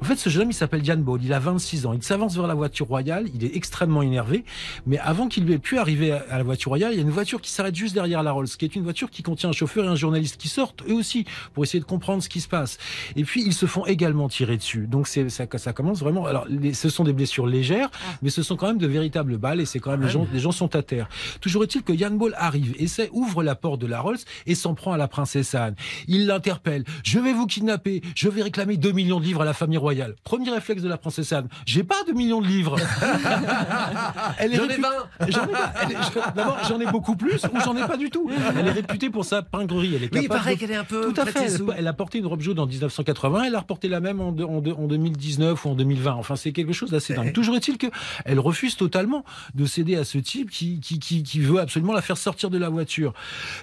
En fait, ce jeune homme, il s'appelle Diane Ball, il a 26 ans. Il s'avance vers la voiture royale, il est extrêmement énervé, mais avant qu'il lui ait pu arriver à la voiture royale, il y a une voiture qui s'arrête juste derrière la Rolls, qui est une voiture qui contient un chauffeur et un journaliste qui sortent eux aussi pour essayer de comprendre ce qui se passe. Et puis, ils se font également tirer dessus. Donc, c'est, ça, ça commence vraiment. Alors, les- ce sont des blessures légères, mais ce sont quand même de véritables balles et c'est quand même, les gens, les gens sont à terre. Toujours est-il que Yann Ball arrive, essaie, ouvre la porte de la Rolls et s'en prend à la princesse Anne. Il l'interpelle. Je vais vous kidnapper. Je vais réclamer 2 millions de livres à la famille royale. Premier réflexe de la princesse Anne. J'ai pas 2 millions de livres. Elle est J'en ai répu- 20. J'en ai pas. Elle est- je- D'abord, j'en ai beaucoup plus ou j'en ai pas du tout. Elle est réputée pour sa pingrerie. Elle est Oui, il capable paraît de- qu'elle est un peu. tout à fait. Elle, a porté une robe jaune en 1980. Elle a reporté la même en, de- en de- en 2019 ou en 2020. Enfin, c'est quelque chose d'assez dingue. Toujours est-il que elle refuse totalement de céder à ce type qui, qui, qui, qui veut absolument la faire sortir de la voiture.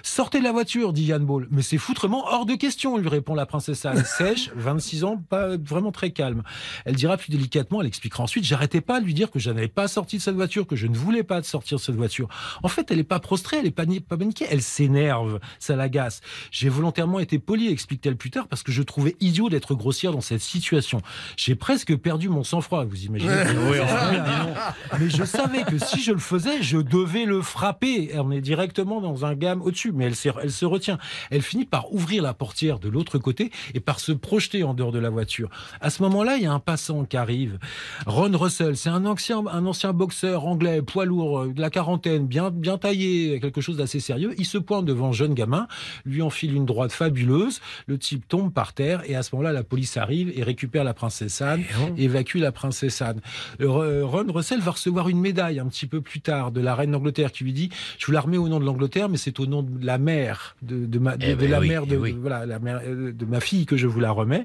Sortez de la voiture, dit Yann Ball. Mais c'est foutrement hors de question, lui répond la princesse Anne. Sèche, 26 ans, pas vraiment très calme. Elle dira plus délicatement, elle expliquera ensuite, j'arrêtais pas de lui dire que je n'avais pas sorti de cette voiture, que je ne voulais pas de sortir de cette voiture. En fait, elle est pas prostrée, elle est pas, pas paniquée, elle s'énerve, ça l'agace. J'ai volontairement été polie, explique-t-elle plus tard, parce que je trouvais idiot d'être grossière dans cette situation. J'ai presque perdu mon sang-froid, vous imaginez. Oui. Mais je savais que si je le faisais, je devais le frapper. On est directement dans un gamme au-dessus, mais elle, elle se retient. Elle finit par ouvrir la portière de l'autre côté et par se projeter en dehors de la voiture. À ce moment-là, il y a un passant qui arrive. Ron Russell, c'est un ancien, un ancien boxeur anglais, poids lourd, euh, de la quarantaine, bien, bien taillé, quelque chose d'assez sérieux. Il se pointe devant le jeune gamin, lui enfile une droite fabuleuse. Le type tombe par terre et à ce moment-là, la police arrive et récupère la princesse Anne évacue la princesse Anne. Euh, Ron Russell va recevoir une médaille un petit peu plus tard de la reine d'Angleterre qui lui dit je vous la remets au nom de l'Angleterre mais c'est au nom de la mère de, de ma de, Eh de la oui, mère de, eh oui. voilà la mère euh, de ma fille que je vous la remets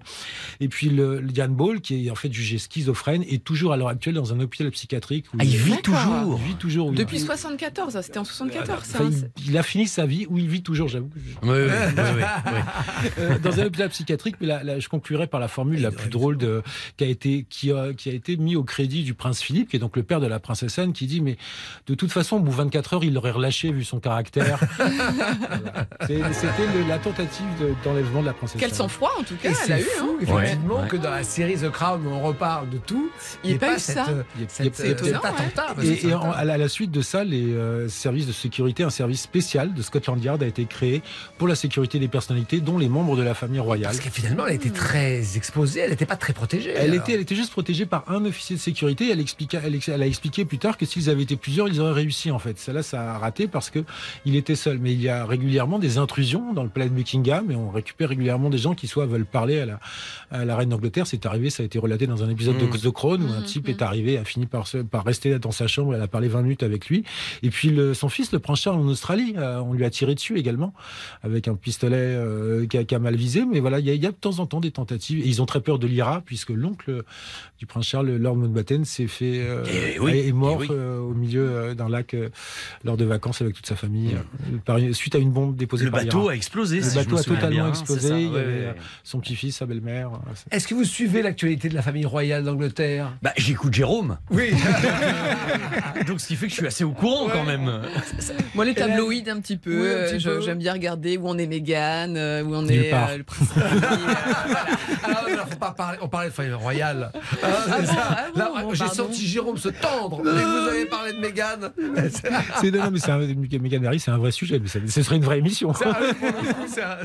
et puis le, le Ball qui est en fait jugé schizophrène est toujours à l'heure actuelle dans un hôpital psychiatrique où Ah, il vit toujours. il vit toujours oui. Depuis 74, c'était en 74 ça. Enfin, hein, il, il a fini sa vie où il vit toujours j'avoue que je- Oui, oui, oui, oui, oui. euh, dans un hôpital psychiatrique, mais là, là, je conclurai par la formule la plus drôle de, qui a été qui a, qui a été mis au crédit du prince Philippe, qui est donc le père de la princesse Anne, qui dit mais de toute façon, au bout de 24 heures, il l'aurait relâché vu son caractère. Voilà. C'était la tentative de- d'enlèvement de la princesse. Quel Anne. sang-froid en tout cas, Et elle a c'est eu. hein. fou, effectivement, Ouais. que dans la série The Crown, où on reparle de tout, Il n'y a pas eu cette, ça. Et, à, la, suite de ça, les euh, services de sécurité, un service spécial de Scotland Yard a été créé pour la sécurité des personnalités, dont les membres de la famille royale. Parce que finalement, elle était très exposée, elle n'était pas très protégée. Elle alors. était, elle était juste protégée par un officier de sécurité. Elle, expliqua, elle, ex- elle a expliqué plus tard que s'ils avaient été plusieurs, ils auraient réussi en fait. Celle-là, ça a raté parce que il était seul. Mais il y a régulièrement des intrusions dans le palais de Buckingham et on récupère régulièrement des gens qui soit veulent parler à la, à la reine d'Angleterre. C'est arrivé, ça a été relaté dans un épisode Mm. de The Crown où un Mm, type mm. est arrivé, a fini par, se, par rester dans sa chambre. Elle a parlé 20 minutes avec lui. Et puis le, son fils, le prince Charles en Australie, euh, on lui a tiré dessus également avec un pistolet euh, qui, a, qui a mal visé. Mais voilà, il y, a, il y a de temps en temps des tentatives. Et ils ont très peur de l'IRA puisque l'oncle du prince Charles, Lord Mountbatten, s'est fait euh, Eh oui, est mort eh oui. euh, au milieu euh, d'un lac euh, lors de vacances avec toute sa famille euh, par suite à une bombe déposée Le par bateau a explosé. Le si je bateau me a totalement bien, explosé, c'est ça, il y ouais, avait, ouais. euh, Son petit-fils, sa belle-mère. Est-ce que vous suivez l'actualité de la famille royale d'Angleterre? Bah, j'écoute Jérôme. Oui. Donc, ce qui fait que je suis assez au courant quand même. Moi, les tabloïds un petit peu. Oui, euh, peu. J'aime bien regarder où on est Meghan, euh, où on Nulle est euh, le prince Harry, euh, voilà. Ah, pas on parlait de famille royale. Ah, c'est ça. ah bon, J'ai senti Jérôme se tendre. Vous avez parlé de Mégane. C'est non, mais c'est un, c'est un vrai sujet. Mais ça- ce serait une vraie émission. C'est un- un-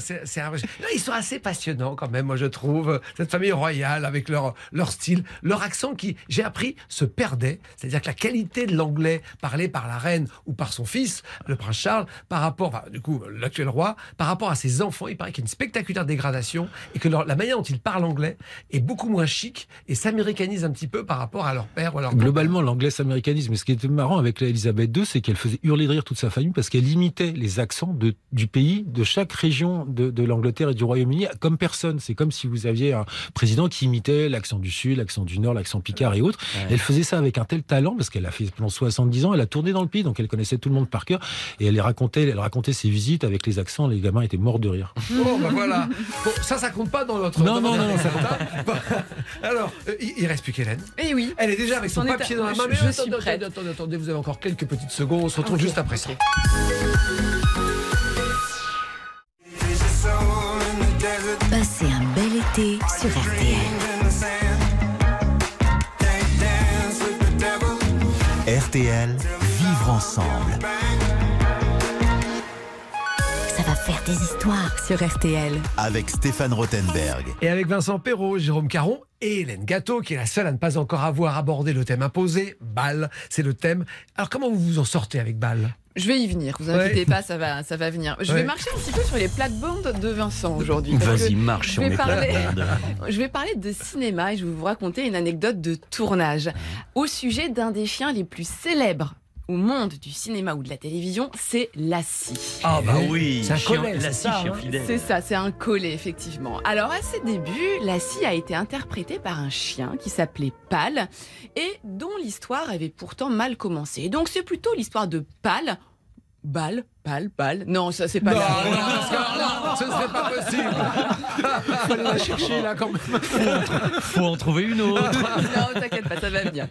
un ils sont assez passionnants quand même, moi je trouve. Cette famille royale avec leur, leur style, leur accent qui, j'ai appris, se perdait. C'est-à-dire que la qualité de l'anglais parlé par la reine ou par son fils, le prince Charles, par rapport, enfin, du coup, l'actuel roi, par rapport à ses enfants, il paraît qu'il y a une spectaculaire dégradation et que leur- la manière dont ils parlent anglais est beaucoup moins chic et s'américanise un petit peu par rapport à leur père ou à leur Globalement, l'anglais s'américanise. Mais ce qui était marrant avec Elisabeth II, c'est qu'elle faisait hurler de rire toute sa famille parce qu'elle imitait les accents de, du pays, de chaque région de, de l'Angleterre et du Royaume-Uni, comme personne. C'est comme si vous aviez un président qui imitait l'accent du Sud, l'accent du Nord, l'accent Picard et autres. Ouais. Elle faisait ça avec un tel talent parce qu'elle a fait pendant 70 ans, elle a tourné dans le pays, donc elle connaissait tout le monde par cœur. Et elle les racontait, elle racontait ses visites avec les accents. Les gamins étaient morts de rire. Bon, ben voilà. Bon, ça, ça compte pas dans notre. Non, dans non, non, ça anecdote, hein. Bon, Alors, euh, il, reste plus qu'Hélène. Eh oui. Elle est déjà avec son papier dans la main. je- Mais je attendez, suis attendez, prête. Attendez, attendez, vous avez encore quelques petites secondes. On se retrouve juste après ça. Passez un bel été sur RTL. RTL, vivre ensemble. Faire des histoires sur RTL. Avec Stéphane Rothenberg. Et avec Vincent Perrault, Jérôme Caron et Hélène Gâteau, qui est la seule à ne pas encore avoir abordé le thème imposé, Bâle, c'est le thème. Alors comment vous vous en sortez avec Bâle Je vais y venir, vous Ouais. inquiétez pas, ça va, ça va venir. Je Ouais. vais marcher un petit peu sur les plates-bandes de Vincent aujourd'hui. Vas-y, marche sur parler- plates-bandes. Je vais parler de cinéma et je vais vous raconter une anecdote de tournage au sujet d'un des chiens les plus célèbres au monde du cinéma ou de la télévision, c'est Lassie. Ah bah oui, C'est un collet, la ça, hein. fidèle. C'est ça, c'est un collet, effectivement. Alors, à ses débuts, Lassie a été interprétée par un chien qui s'appelait Pal et dont l'histoire avait pourtant mal commencé. Et donc, c'est plutôt l'histoire de Pal. Bal, Pal, Pal. Non, ça, c'est pas non, la- non, là, ce ne serait pas possible. Fallait la chercher là quand même. Faut en trouver une autre. Non, t'inquiète pas, ça va venir.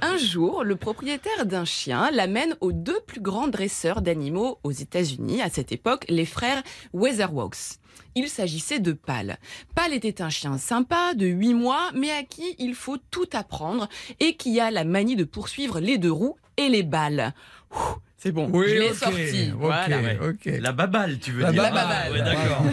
Un jour, le propriétaire d'un chien l'amène aux deux plus grands dresseurs d'animaux aux États-Unis, à cette époque, les frères Weatherwax. Il s'agissait de Pal. Pal était un chien sympa, de 8 mois, mais à qui il faut tout apprendre et qui a la manie de poursuivre les deux roues et les balles. Ouh, C'est bon, Oui, je l'ai sorti. Voilà. La baballe, tu veux La dire baballe. Ah, ouais, d'accord.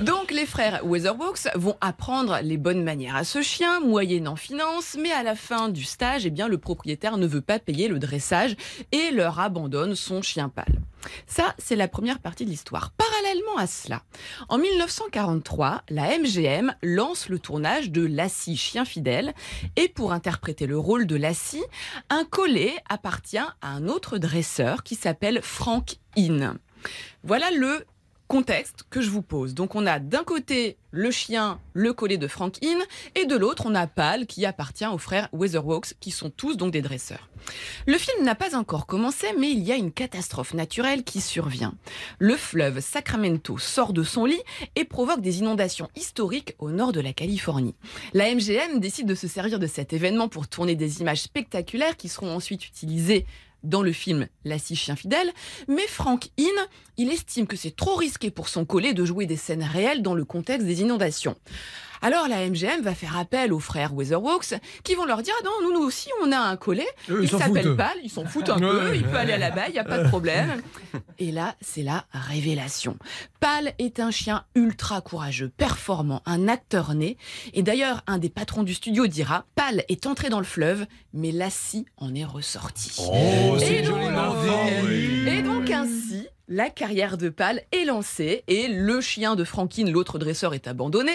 Donc les frères Weatherwax vont apprendre les bonnes manières à ce chien, moyennant finance, mais à la fin du stage, eh bien, le propriétaire ne veut pas payer le dressage et leur abandonne son chien pâle. Ça, c'est la première partie de l'histoire. Parallèlement à cela, en 1943, la MGM lance le tournage de Lassie Chien Fidèle et pour interpréter le rôle de Lassie, un collet appartient à un autre dresseur qui s'appelle Frank Inn. Voilà le contexte que je vous pose. Donc on a d'un côté le chien, le collet de Frank Inn, et de l'autre on a Pal qui appartient aux frères Weatherwax, qui sont tous donc des dresseurs. Le film n'a pas encore commencé, mais il y a une catastrophe naturelle qui survient. Le fleuve Sacramento sort de son lit et provoque des inondations historiques au nord de la Californie. La MGM décide de se servir de cet événement pour tourner des images spectaculaires qui seront ensuite utilisées dans le film La chien fidèle, mais Frank Inn, il estime que c'est trop risqué pour son collet de jouer des scènes réelles dans le contexte des inondations. Alors la MGM va faire appel aux frères Weatherwax qui vont leur dire ah non nous, nous aussi on a un collet. Eux, ils il s'appelle. Pal ils s'en foutent un peu il peut aller à la baie il y a pas de problème. Et là c'est la révélation. Pal est un chien ultra courageux performant un acteur né. Et d'ailleurs un des patrons du studio dira Pal est entré dans le fleuve mais Lassie en est ressorti. Oh, Et donc, dit. et donc ainsi, la carrière de Pal est lancée et le chien de Franklin, l'autre dresseur, est abandonné.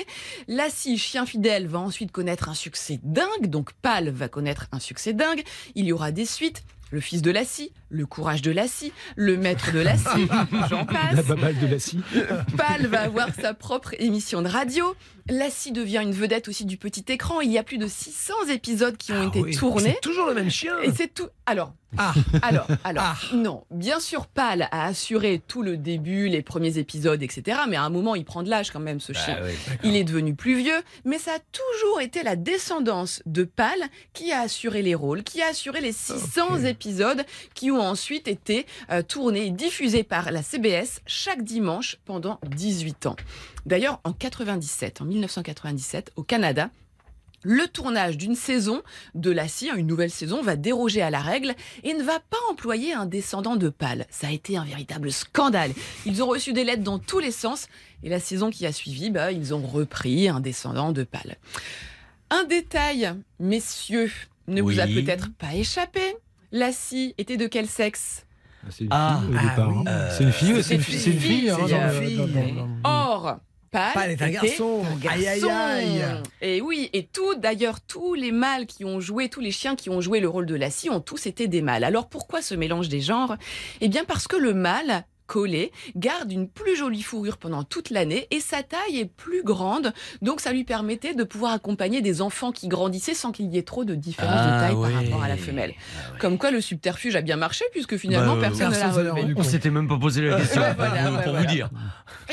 Lassie, chien fidèle, va ensuite connaître un succès dingue, donc Pal va connaître un succès dingue. Il y aura des suites. Le fils de Lassie, le courage de Lassie, le maître de Lassie, j'en La passe. baballe de la scie. Pal va avoir sa propre émission de radio. Lassie devient une vedette aussi du petit écran. Il y a plus de 600 épisodes qui ont Ah été oui, tournés. C'est toujours le même chien. Et c'est tout. Alors, Ah. alors, alors, Ah. non. Bien sûr, Pal a assuré tout le début, les premiers épisodes, etc. Mais à un moment, il prend de l'âge quand même, ce chien. Il est devenu plus vieux, mais ça a toujours été la descendance de Pal qui a assuré les rôles, qui a assuré les 600 Ok. épisodes qui ont ont ensuite été euh, tournés et diffusés par la CBS chaque dimanche pendant 18 ans. D'ailleurs, en 97, en 1997, au Canada, le tournage d'une saison de la scie, une nouvelle saison, va déroger à la règle et ne va pas employer un descendant de Pâle. Ça a été un véritable scandale. Ils ont reçu des lettres dans tous les sens et la saison qui a suivi, bah, ils ont repris un descendant de Pâle. Un détail, messieurs, ne vous a peut-être pas échappé. La scie était de quel sexe? C'est une Ah, fille ah oui. hein. C'est une fille, c'est une, c'est une Or, Pâle, Pâle est un était garçon. un Aïe, aïe, garçon. aïe. Et oui, et tout, d'ailleurs, tous les mâles qui ont joué, tous les chiens qui ont joué le rôle de la scie ont tous été des mâles. Alors pourquoi ce mélange des genres? Eh bien parce que le mâle collé garde une plus jolie fourrure pendant toute l'année et sa taille est plus grande donc ça lui permettait de pouvoir accompagner des enfants qui grandissaient sans qu'il y ait trop de différence de Ah, taille ouais. par rapport à la femelle. Ah ouais. Comme quoi le subterfuge a bien marché puisque finalement Bah, personne ne l'a relevé. On s'était même pas posé la question Ouais, voilà, pour, ouais, pour voilà. vous dire.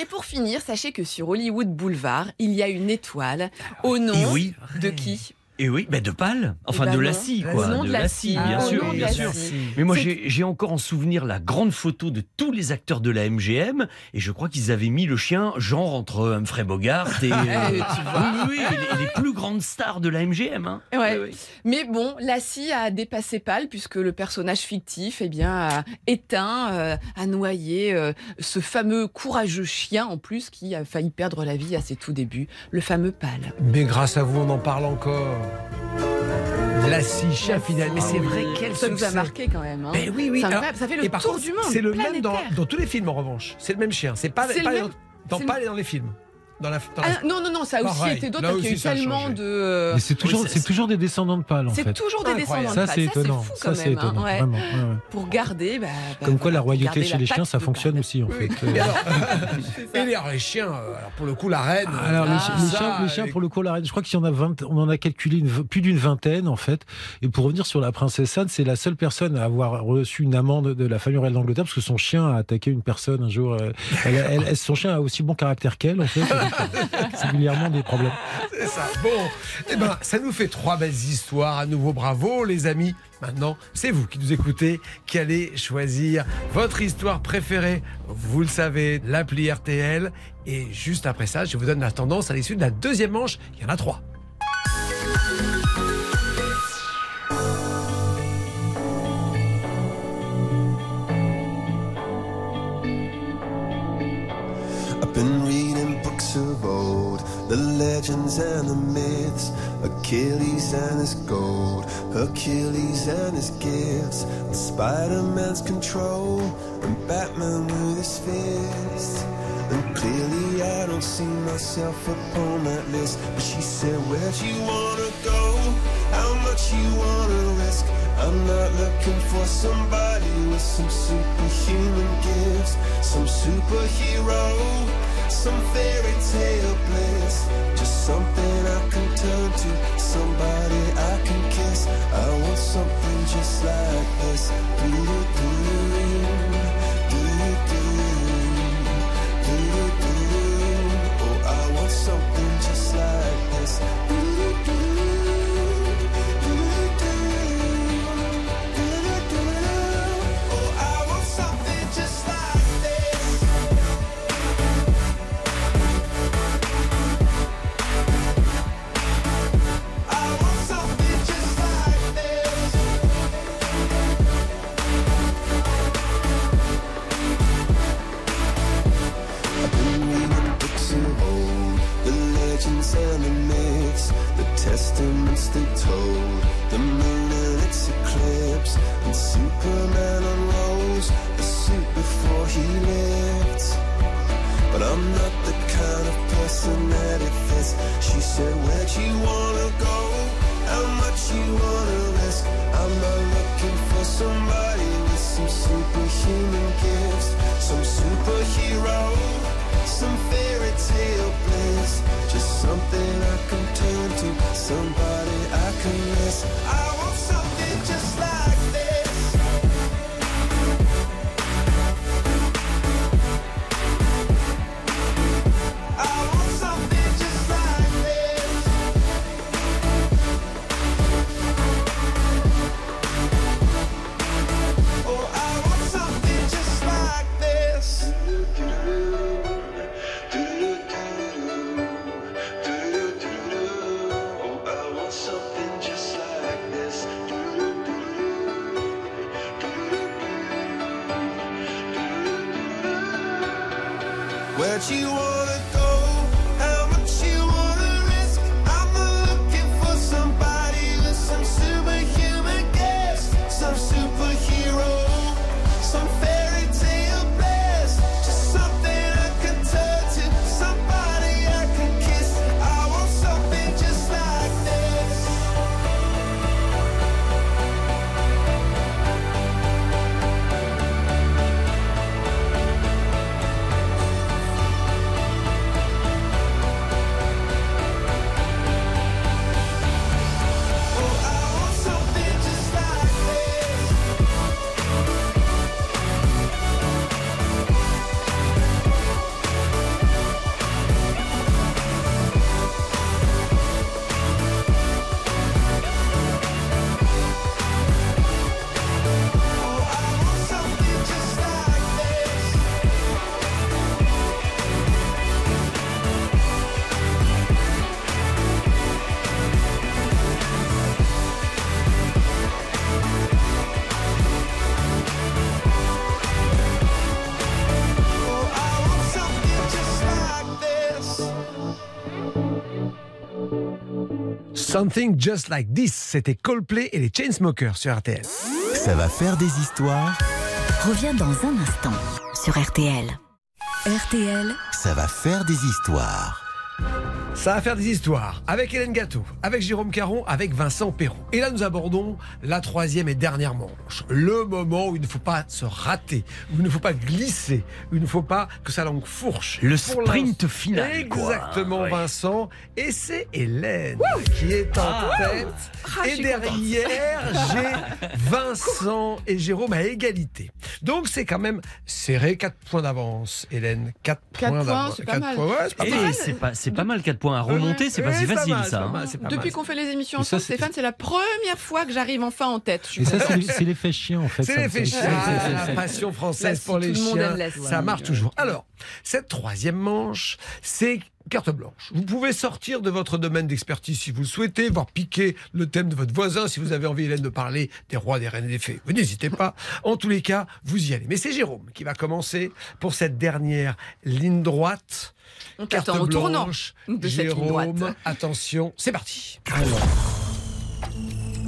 Et pour finir, sachez que sur Hollywood Boulevard, il y a une étoile au nom oui, de qui? Et oui, bah de pâle, enfin Eh ben de non. la scie, Au quoi, de la scie, scie. bien Ah, sûr, de bien sûr. Mais moi, j'ai encore en souvenir la grande photo de tous les acteurs de la MGM, et je crois qu'ils avaient mis le chien genre entre Humphrey Bogart et, euh, Eh, tu vois. oui, oui, oui, les, les plus grandes stars de la MGM. Hein. Ouais. Oui, oui. Mais bon, la scie a dépassé Pâle puisque le personnage fictif eh bien, a éteint, euh, a noyé euh, ce fameux courageux chien en plus qui a failli perdre la vie à ses tout débuts, le fameux Pâle. Mais grâce à vous, on en parle encore. La scie, chien fidèle. Mais c'est vrai, quel Ça nous a succès. marqué quand même. hein. Mais oui, oui. Alors- ça fait le tour contre, du monde. c'est le même dans, tous les films en revanche. C'est le même chien. C'est pas, pas dans, pas dans les films. Dans la, dans la- Ah, non, non, non, ça a aussi Pareil, été d'autres qu'il y a eu ça a tellement de. Mais c'est toujours, Oui, c'est c'est- toujours des descendants de pâle, en C'est fait. toujours des descendants de Ça, Pâle. c'est étonnant. fou Ça, c'est même. hein, étonnant. ouais. Vraiment. ouais, ouais. Pour garder. bah, bah, Comme quoi, la royauté chez la les chiens, ça fonctionne aussi, en Oui. fait. Et alors, C'est ça. et les, chiens, euh, alors pour le coup, la reine. Alors, les, Ah. chiens, les chiens, pour le coup, la reine, je crois qu'il y en a 20, on en a calculé une plus d'une vingtaine, en fait. Et pour revenir sur la princesse Anne, c'est la seule personne à avoir reçu une amende de la famille royale d'Angleterre parce que son chien a attaqué une personne un jour. euh, son chien a aussi bon caractère qu'elle, en fait. Régulièrement des problèmes. C'est ça. Bon, eh ben, ça nous fait trois belles histoires. À nouveau, bravo, les amis. Maintenant, c'est vous qui nous écoutez, qui allez choisir votre histoire préférée. Vous le savez, l'appli RTL. Et juste après ça, je vous donne la tendance à l'issue de la deuxième manche. Il y en a trois. Been reading the legends and the myths, Achilles and his gold, Hercules and his gifts, and Spider-Man's control, and Batman with his fists. And clearly I don't see myself upon that list. But she said, Where'd you wanna go? How much you wanna risk? I'm not looking for somebody with some superhuman gifts, some superhero, some fairy something just like this. C'était Coldplay et les Chainsmokers sur RTL. Ça va faire des histoires? Revient dans un instant sur RTL. RTL, Ça va faire des histoires. Ça va faire des histoires avec Hélène Gâteau, avec Jérôme Caron, avec Vincent Perron. Et là, nous abordons la troisième et dernière manche. Le moment où il ne faut pas se rater, où il ne faut pas glisser, où il ne faut pas que sa langue fourche. Le Pour sprint final, quoi. Exactement, Ouais. Vincent. Et c'est Hélène qui est en Ah. tête. Ah, et derrière, j'ai Vincent et Jérôme à égalité. Donc c'est quand même serré. 4 points d'avance, Hélène. 4 Quatre points points, d'avance. c'est pas Quatre mal. points, ouais, c'est pas mal. c'est pas, c'est pas mal 4 points à remonter, c'est pas si facile ça. hein. Depuis qu'on fait les émissions ensemble, Stéphane, c'est la première fois que j'arrive enfin en tête. Et ça, c'est l'effet chien, en fait. C'est l'effet chien, la passion française pour les chiens. Ça marche toujours. Alors, cette troisième manche, c'est carte blanche. Vous pouvez sortir de votre domaine d'expertise si vous le souhaitez, voire piquer le thème de votre voisin si vous avez envie, Hélène, de parler des rois, des reines et des fées. Vous n'hésitez pas. En tous les cas, vous y allez. Mais c'est Jérôme qui va commencer pour cette dernière ligne droite. On Carte au tournant blanche. de cette. Jérôme, attention, c'est parti. Alors,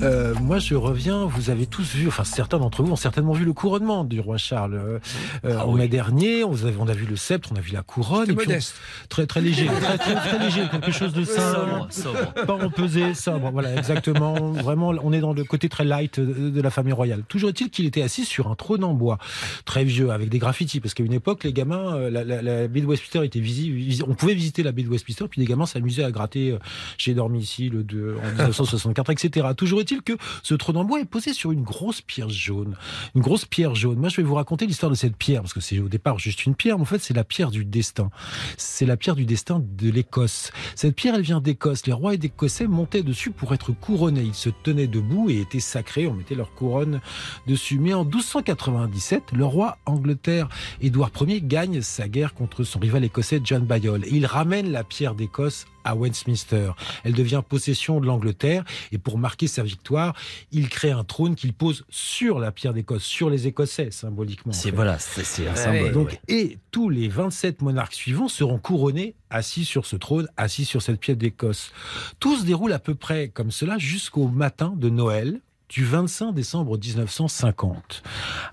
euh, moi, je reviens. Vous avez tous vu, enfin certains d'entre vous ont certainement vu le couronnement du roi Charles euh, euh, Ah en oui. mai dernier. On, avez- on a vu le sceptre, on a vu la couronne. Et on- modeste. très très léger, très, très, très léger, quelque chose de simple, sobre. pas empesé, sobre. Voilà, exactement. Vraiment, on est dans le côté très light de la famille royale. Toujours est-il qu'il était assis sur un trône en bois, très vieux, avec des graffitis, parce qu'à une époque, les gamins, euh, la, la, la baie de Westminster était visible. On pouvait visiter la baie de Westminster, puis les gamins s'amusaient à gratter. J'ai dormi ici le 2 en 1964, etc. Toujours est-il que ce trône en bois est posé sur une grosse pierre jaune. Une grosse pierre jaune. Moi, je vais vous raconter l'histoire de cette pierre, parce que c'est au départ juste une pierre, mais en fait, c'est la pierre du destin. C'est la pierre du destin de l'Écosse. Cette pierre, elle vient d'Écosse. Les rois et d'Écossais montaient dessus pour être couronnés. Ils se tenaient debout et étaient sacrés. On mettait leur couronne dessus. Mais en 1297, le roi Angleterre, Édouard Ier, gagne sa guerre contre son rival écossais John Bayol. Et il ramène la pierre d'Écosse à Westminster. Elle devient possession de l'Angleterre et pour marquer sa victoire, il crée un trône qu'il pose sur la pierre d'Écosse, sur les Écossais symboliquement. en C'est fait. voilà, c'est c'est un Ouais, symbole. Donc, ouais. Et tous les 27 monarques suivants seront couronnés assis sur ce trône, assis sur cette pierre d'Écosse. Tout se déroule à peu près comme cela jusqu'au matin de Noël du 25 décembre 1950.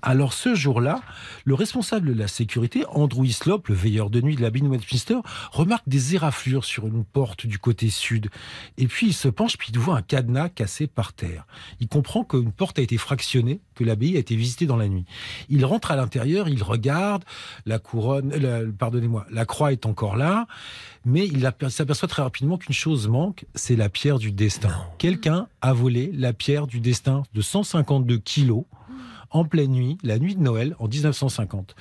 Alors ce jour-là, le responsable de la sécurité, Andrew Hislop, le veilleur de nuit de l'abbaye de Westminster, remarque des éraflures sur une porte du côté sud. Et puis il se penche, puis il voit un cadenas cassé par terre. Il comprend qu'une porte a été fractionnée, que l'abbaye a été visitée dans la nuit. Il rentre à l'intérieur, il regarde, la couronne, la- pardonnez-moi, la croix est encore là, mais il aper- s'aperçoit très rapidement qu'une chose manque, c'est la pierre du destin. Quelqu'un a volé la pierre du destin de 152 kilos en pleine nuit, la nuit de Noël en 1950.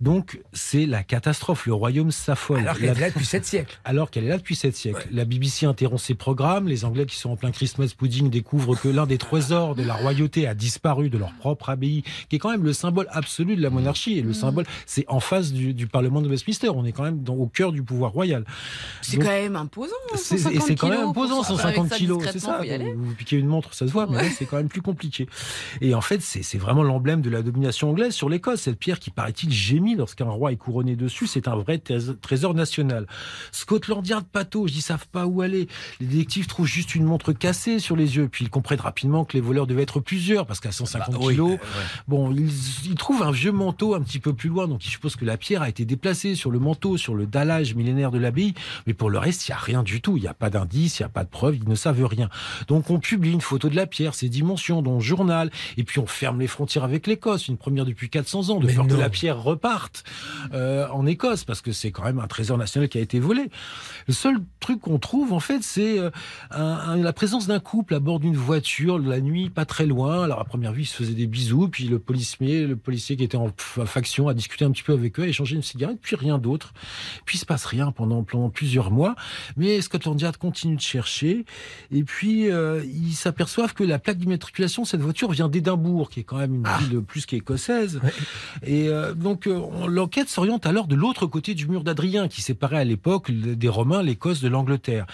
Donc c'est la catastrophe, le royaume s'affole. Alors qu'elle est là depuis 7 siècles. alors qu'elle est là depuis 7 siècles. La BBC interrompt ses programmes, les Anglais qui sont en plein Christmas pudding découvrent que l'un des trésors de la royauté a disparu de leur propre abbaye, qui est quand même le symbole absolu de la monarchie. Et le symbole, c'est en face du, du Parlement de Westminster. On est quand même dans- au cœur du pouvoir royal. C'est quand même imposant. hein, c'est- 150 et c'est quand même imposant, sortir avec 150 ça kilos, c'est ça. Vous, vous piquez une montre, ça se voit, mais là, c'est quand même plus compliqué. Et en fait, c'est c'est vraiment l'emblème de la domination anglaise sur l'Écosse. Cette pierre qui, paraît-il, gémit Lorsqu'un roi est couronné dessus, c'est un vrai trés- trésor national. Scotland Yard patauge, ils savent pas où aller. Les détectives trouvent juste une montre cassée sur les yeux, puis ils comprennent rapidement que les voleurs devaient être plusieurs, parce qu'à 150 Bah kilos, euh, ouais. Bon, ils, ils trouvent un vieux manteau un petit peu plus loin, donc ils supposent que la pierre a été déplacée sur le manteau, sur le dallage millénaire de l'abbaye, mais pour le reste, il n'y a rien du tout. Il n'y a pas d'indice, il n'y a pas de preuve, ils ne savent rien. Donc on publie une photo de la pierre, ses dimensions, dans le journal, et puis on ferme les frontières avec l'Écosse, une première depuis 400 ans, de Mais peur que la pierre euh, en Écosse, parce que c'est quand même un trésor national qui a été volé. Le seul truc qu'on trouve, en fait, c'est euh, un- un- la présence d'un couple à bord d'une voiture la nuit, pas très loin. Alors à première vue, ils se faisaient des bisous, puis le policier, le policier qui était en faction a discuté un petit peu avec eux, a échangé une cigarette, puis rien d'autre. Puis il se passe rien pendant, pendant plusieurs mois. Mais Scotland Yard continue de chercher, et puis euh, ils s'aperçoivent que la plaque d'immatriculation de cette voiture vient d'Édimbourg, qui est quand même une ville plus qu'écossaise. Et euh, donc euh, l'enquête s'oriente alors de l'autre côté du mur d'Adrien, qui séparait à l'époque des Romains l'Écosse de l'Angleterre.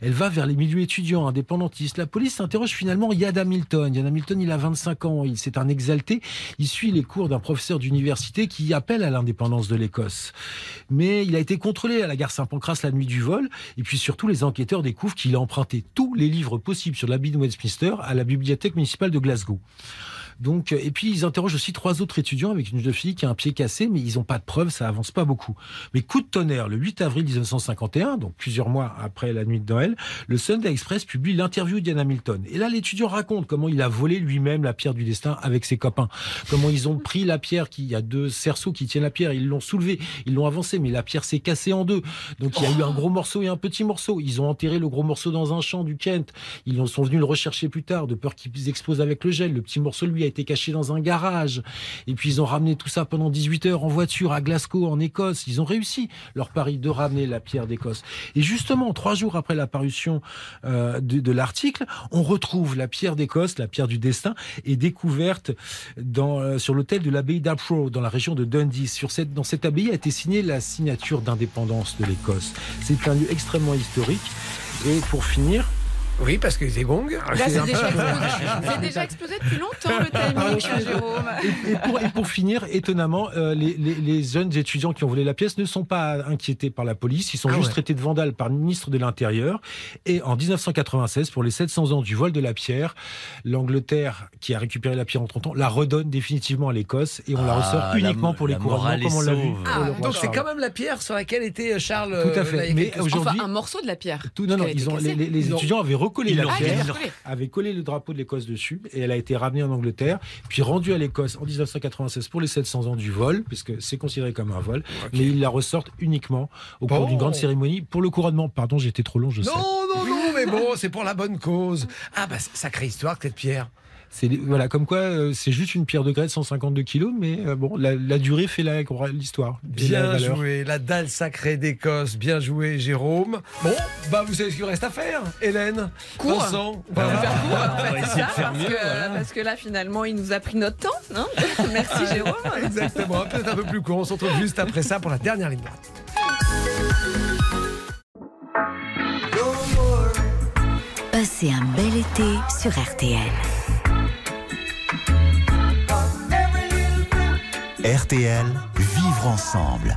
Elle va vers les milieux étudiants, indépendantistes. La police interroge finalement Yad Hamilton. Yad Hamilton, il a 25 ans, il c'est un exalté. Il suit les cours d'un professeur d'université qui appelle à l'indépendance de l'Écosse. Mais il a été contrôlé à la gare Saint-Pancras la nuit du vol. Et puis surtout, les enquêteurs découvrent qu'il a emprunté tous les livres possibles sur l'abbaye de Westminster à la bibliothèque municipale de Glasgow. Donc, euh, et puis ils interrogent aussi trois autres étudiants avec une jeune fille qui a un pied cassé, mais ils n'ont pas de preuves, ça avance pas beaucoup. Mais coup de tonnerre, le 8 avril 1951, donc plusieurs mois après la nuit de Noël, le Sunday Express publie l'interview d'Ian Hamilton. Et là, l'étudiant raconte comment il a volé lui-même la pierre du destin avec ses copains. Comment ils ont pris la pierre, qui, il y a deux cerceaux qui tiennent la pierre, ils l'ont soulevée, ils l'ont avancée, mais la pierre s'est cassée en deux. Donc il y a eu un gros morceau et un petit morceau. Ils ont enterré le gros morceau dans un champ du Kent. Ils sont venus le rechercher plus tard, de peur qu'ils explosent avec le gel. Le petit morceau, lui, a été caché dans un garage. Et puis ils ont ramené tout ça pendant 18 heures en voiture à Glasgow, en Écosse. Ils ont réussi leur pari de ramener la pierre d'Écosse. Et justement, trois jours après la parution euh, de, l'article, on retrouve la pierre d'Écosse, la pierre du destin, est découverte dans, euh, sur l'hôtel de l'abbaye d'Apro, dans la région de Dundee. Sur cette, dans cette abbaye a été signée la signature d'indépendance de l'Écosse. C'est un lieu extrêmement historique. Et pour finir, Oui, parce que les gongs. Là, c'est c'est déjà, explosé. C'est déjà explosé depuis longtemps le timing, cher Jérôme. Et, et pour, et pour finir, étonnamment, euh, les, les- les jeunes étudiants qui ont volé la pièce ne sont pas inquiétés par la police. Ils sont Ah juste ouais. traités de vandales par le ministre de l'Intérieur. Et en 1996, pour les 700 ans du vol de la pierre, l'Angleterre, qui a récupéré la pierre en 30 ans, la redonne définitivement à l'Écosse et on la Ah, ressort la- uniquement pour les couronnements, comme on l'a vu. Ah, Donc c'est quand même la pierre sur laquelle était Charles. Tout à euh, fait. Mais aujourd'hui- Enfin, un morceau de la pierre. Tout, non, non, ils ont, les, étudiants avaient recollé ils la l'ont il pierre, a recollé. avaient collé le drapeau de l'Écosse dessus, et elle a été ramenée en Angleterre, puis rendue à l'Écosse en 1996 pour les 700 ans du vol, puisque c'est considéré comme un vol, mais ils la ressortent uniquement au cours Bon. d'une grande cérémonie pour le couronnement. Pardon, j'étais trop long, je sais. Non, non, non, mais bon, c'est pour la bonne cause. Ah, bah, sacrée histoire, cette pierre. C'est voilà, comme quoi euh, c'est juste une pierre de grès de 152 kilos, mais euh, bon, la, la durée fait la- l'histoire. la Bien joué, la dalle sacrée d'Écosse. Bien joué, Jérôme. Bon, bah, vous savez ce qu'il reste à faire, Hélène? Cours. Vincent? On va faire court, en on fait, va c'est essayer de ça, faire parce mieux, que, voilà. parce que là, finalement, il nous a pris notre temps. hein. Merci, Jérôme. Exactement, peut-être un peu plus court. On se retrouve juste après ça pour la dernière ligne droite. Passez un bel été sur RTL. RTL, vivre ensemble.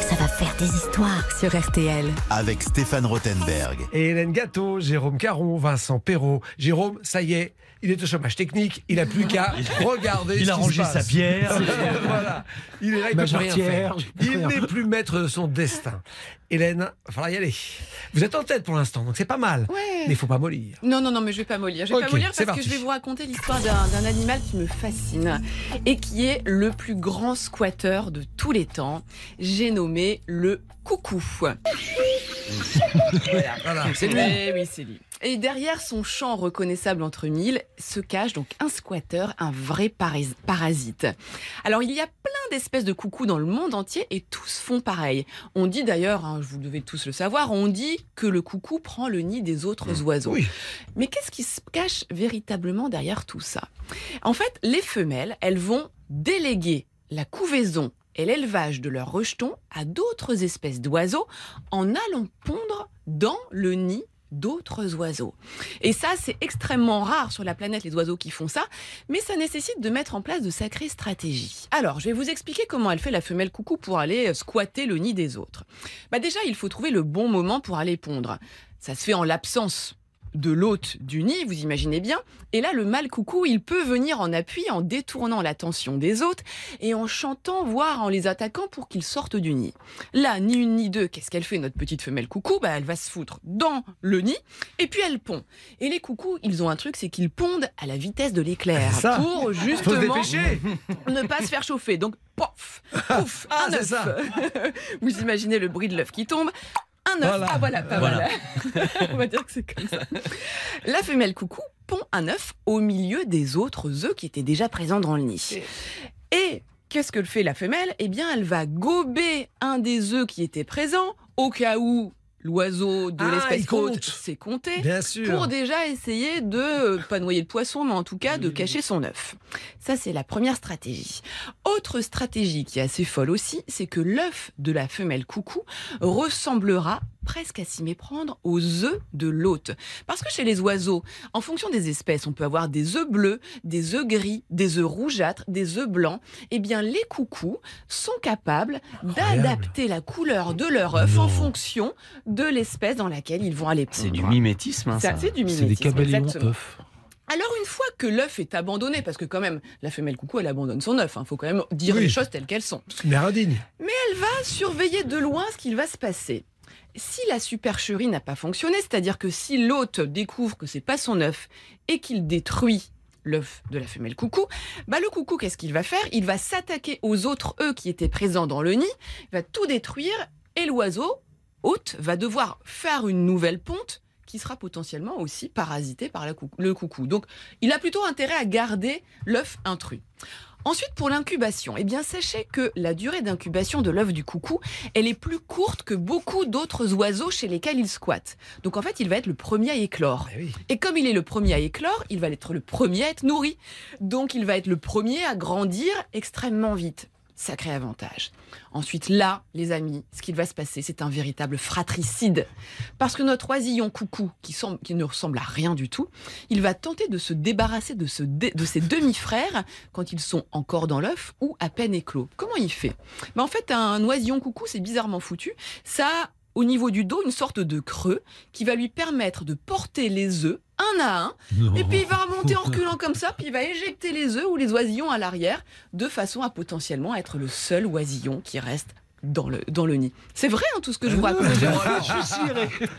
Ça va faire des histoires sur RTL. Avec Stéphane Rothenberg. Et Hélène Gâteau, Jérôme Caron, Vincent Perrault. Jérôme, ça y est, il est au chômage technique. Il a plus qu'à regarder. Il ce a qui rangé se passe. sa pierre. voilà. Il est là, il peut rien faire. Il n'est plus maître de son destin. Hélène, il va falloir y aller. Vous êtes en tête pour l'instant, donc c'est pas mal. Ouais. Mais il faut pas mollir. Non, non, non, mais je vais pas mollir. Je vais pas mollir parce que je vais vous raconter l'histoire d'un d'un animal qui me fascine et qui est le plus grand squatteur de tous les temps. J'ai nommé le coucou. Voilà, c'est lui. Oui, c'est lui. Et derrière son champ reconnaissable entre mille se cache donc un squatteur, un vrai parasite. Alors il y a plein d'espèces de coucous dans le monde entier et tous font pareil. On dit d'ailleurs, hein, vous devez tous le savoir, on dit que le coucou prend le nid des autres oiseaux. Oui. Mais qu'est-ce qui se cache véritablement derrière tout ça? En fait, les femelles, elles vont déléguer la couvaison et l'élevage de leurs rejetons à d'autres espèces d'oiseaux en allant pondre dans le nid d'autres oiseaux. Et ça, c'est extrêmement rare sur la planète, les oiseaux qui font ça, mais ça nécessite de mettre en place de sacrées stratégies. Alors, je vais vous expliquer comment elle fait la femelle coucou pour aller euh, squatter le nid des autres. Bah déjà, il faut trouver le bon moment pour aller pondre. Ça se fait en l'absence de l'hôte du nid, vous imaginez bien. Et là, le mâle coucou, il peut venir en appui en détournant l'attention des hôtes et en chantant, voire en les attaquant pour qu'ils sortent du nid. Là, ni une ni deux, qu'est-ce qu'elle fait, notre petite femelle coucou? Bah, Elle va se foutre dans le nid et puis elle pond. Et les coucous, ils ont un truc, c'est qu'ils pondent à la vitesse de l'éclair pour justement ne pas se faire chauffer. Donc, pof, pouf, Ah, un œuf. Vous imaginez le bruit de l'œuf qui tombe. Un œuf. Voilà. Ah voilà, pas Voilà. mal. On va dire que c'est comme ça. La femelle coucou pond un œuf au milieu des autres œufs qui étaient déjà présents dans le nid. Et qu'est-ce que fait la femelle? Eh bien, elle va gober un des œufs qui était présent au cas où l'oiseau de Ah, l'espèce compte. hôte s'est compté Bien sûr. pour déjà essayer de euh, pas noyer le poisson, mais en tout cas de cacher son œuf. Ça, c'est la première stratégie. Autre stratégie qui est assez folle aussi, c'est que l'œuf de la femelle coucou ressemblera presque à s'y méprendre aux œufs de l'hôte. Parce que chez les oiseaux, en fonction des espèces, on peut avoir des œufs bleus, des œufs gris, des œufs rougeâtres, des œufs blancs. Eh bien, les coucous sont capables d'adapter la couleur de leur œuf en fonction de l'espèce dans laquelle ils vont aller pondre. C'est du mimétisme, hein, Ça. C'est du C'est des mimétisme, caméléons exactement. œufs. Alors une fois que l'œuf est abandonné, parce que quand même la femelle coucou elle abandonne son œuf, il faut quand même dire Oui. les choses telles qu'elles sont. Mais elle va surveiller de loin ce qu'il va se passer. Si la supercherie n'a pas fonctionné, c'est-à-dire que si l'hôte découvre que c'est pas son œuf et qu'il détruit l'œuf de la femelle coucou, bah le coucou qu'est-ce qu'il va faire? Il va s'attaquer aux autres œufs qui étaient présents dans le nid, il va tout détruire et l'oiseau hôte va devoir faire une nouvelle ponte qui sera potentiellement aussi parasité par le coucou. Donc, il a plutôt intérêt à garder l'œuf intrus. Ensuite, pour l'incubation, eh bien, sachez que la durée d'incubation de l'œuf du coucou, elle est plus courte que beaucoup d'autres oiseaux chez lesquels il squatte. Donc, en fait, il va être le premier à éclore. Eh oui. Et comme il est le premier à éclore, il va être le premier à être nourri. Donc, il va être le premier à grandir extrêmement vite. Sacré avantage. Ensuite, là, les amis, ce qu'il va se passer, c'est un véritable fratricide. Parce que notre oisillon coucou, qui, ne ressemble à rien du tout, il va tenter de se débarrasser de, ses demi-frères quand ils sont encore dans l'œuf ou à peine éclos. Comment il fait? Ben, En fait, un oisillon coucou, c'est bizarrement foutu. Ça au niveau du dos une sorte de creux qui va lui permettre de porter les œufs un à un. Et puis il va remonter en reculant comme ça, puis il va éjecter les œufs ou les oisillons à l'arrière, de façon à potentiellement être le seul oisillon qui reste dans le, dans le nid. C'est vrai hein, tout ce que je vous raconte, Jérôme.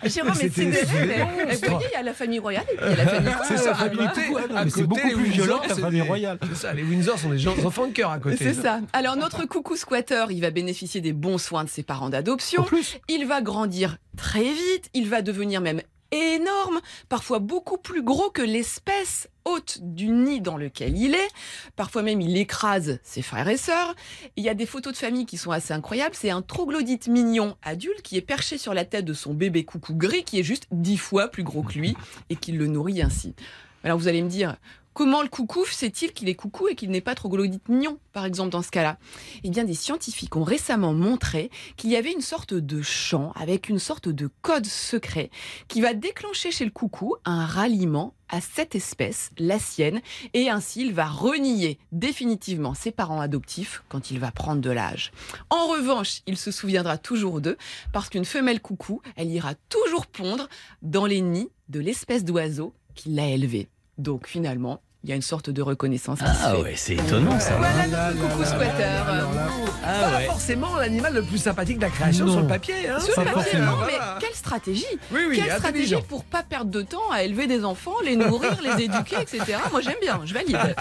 Est sidéré, vous voyez, il y a la famille royale et puis il y a la famille C'est Ah, bah, À mais c'est beaucoup plus violent que la c'est famille royale. C'est ça, les Windsor sont des gens, enfants de cœur à côté. C'est ça. Alors notre coucou squatter, il va bénéficier des bons soins de ses parents d'adoption. En plus, Il va grandir très vite, il va devenir même énorme, parfois beaucoup plus gros que l'espèce hôte du nid dans lequel il est. Parfois même il écrase ses frères et sœurs. Il y a des photos de famille qui sont assez incroyables. C'est un troglodyte mignon adulte qui est perché sur la tête de son bébé coucou gris qui est juste dix fois plus gros que lui et qui le nourrit ainsi. Alors vous allez me dire, comment le coucou sait-il qu'il est coucou et qu'il n'est pas troglodyte mignon, par exemple, dans ce cas-là? Eh bien, des scientifiques ont récemment montré qu'il y avait une sorte de chant avec une sorte de code secret qui va déclencher chez le coucou un ralliement à cette espèce, la sienne, et ainsi il va renier définitivement ses parents adoptifs quand il va prendre de l'âge. En revanche, il se souviendra toujours d'eux parce qu'une femelle coucou, elle ira toujours pondre dans les nids de l'espèce d'oiseau qui l'a élevée. Donc finalement, il y a une sorte de reconnaissance qui se Ah ouais, c'est étonnant ça. Voilà notre coucou squatter. Ah Pas ouais. forcément l'animal le plus sympathique de la création Non. sur le papier. Hein. Sur le papier, forcément. non, mais quelle stratégie Oui, oui, Quelle stratégie pour pas perdre de temps à élever des enfants, les nourrir, les éduquer, etc. Moi j'aime bien, je valide.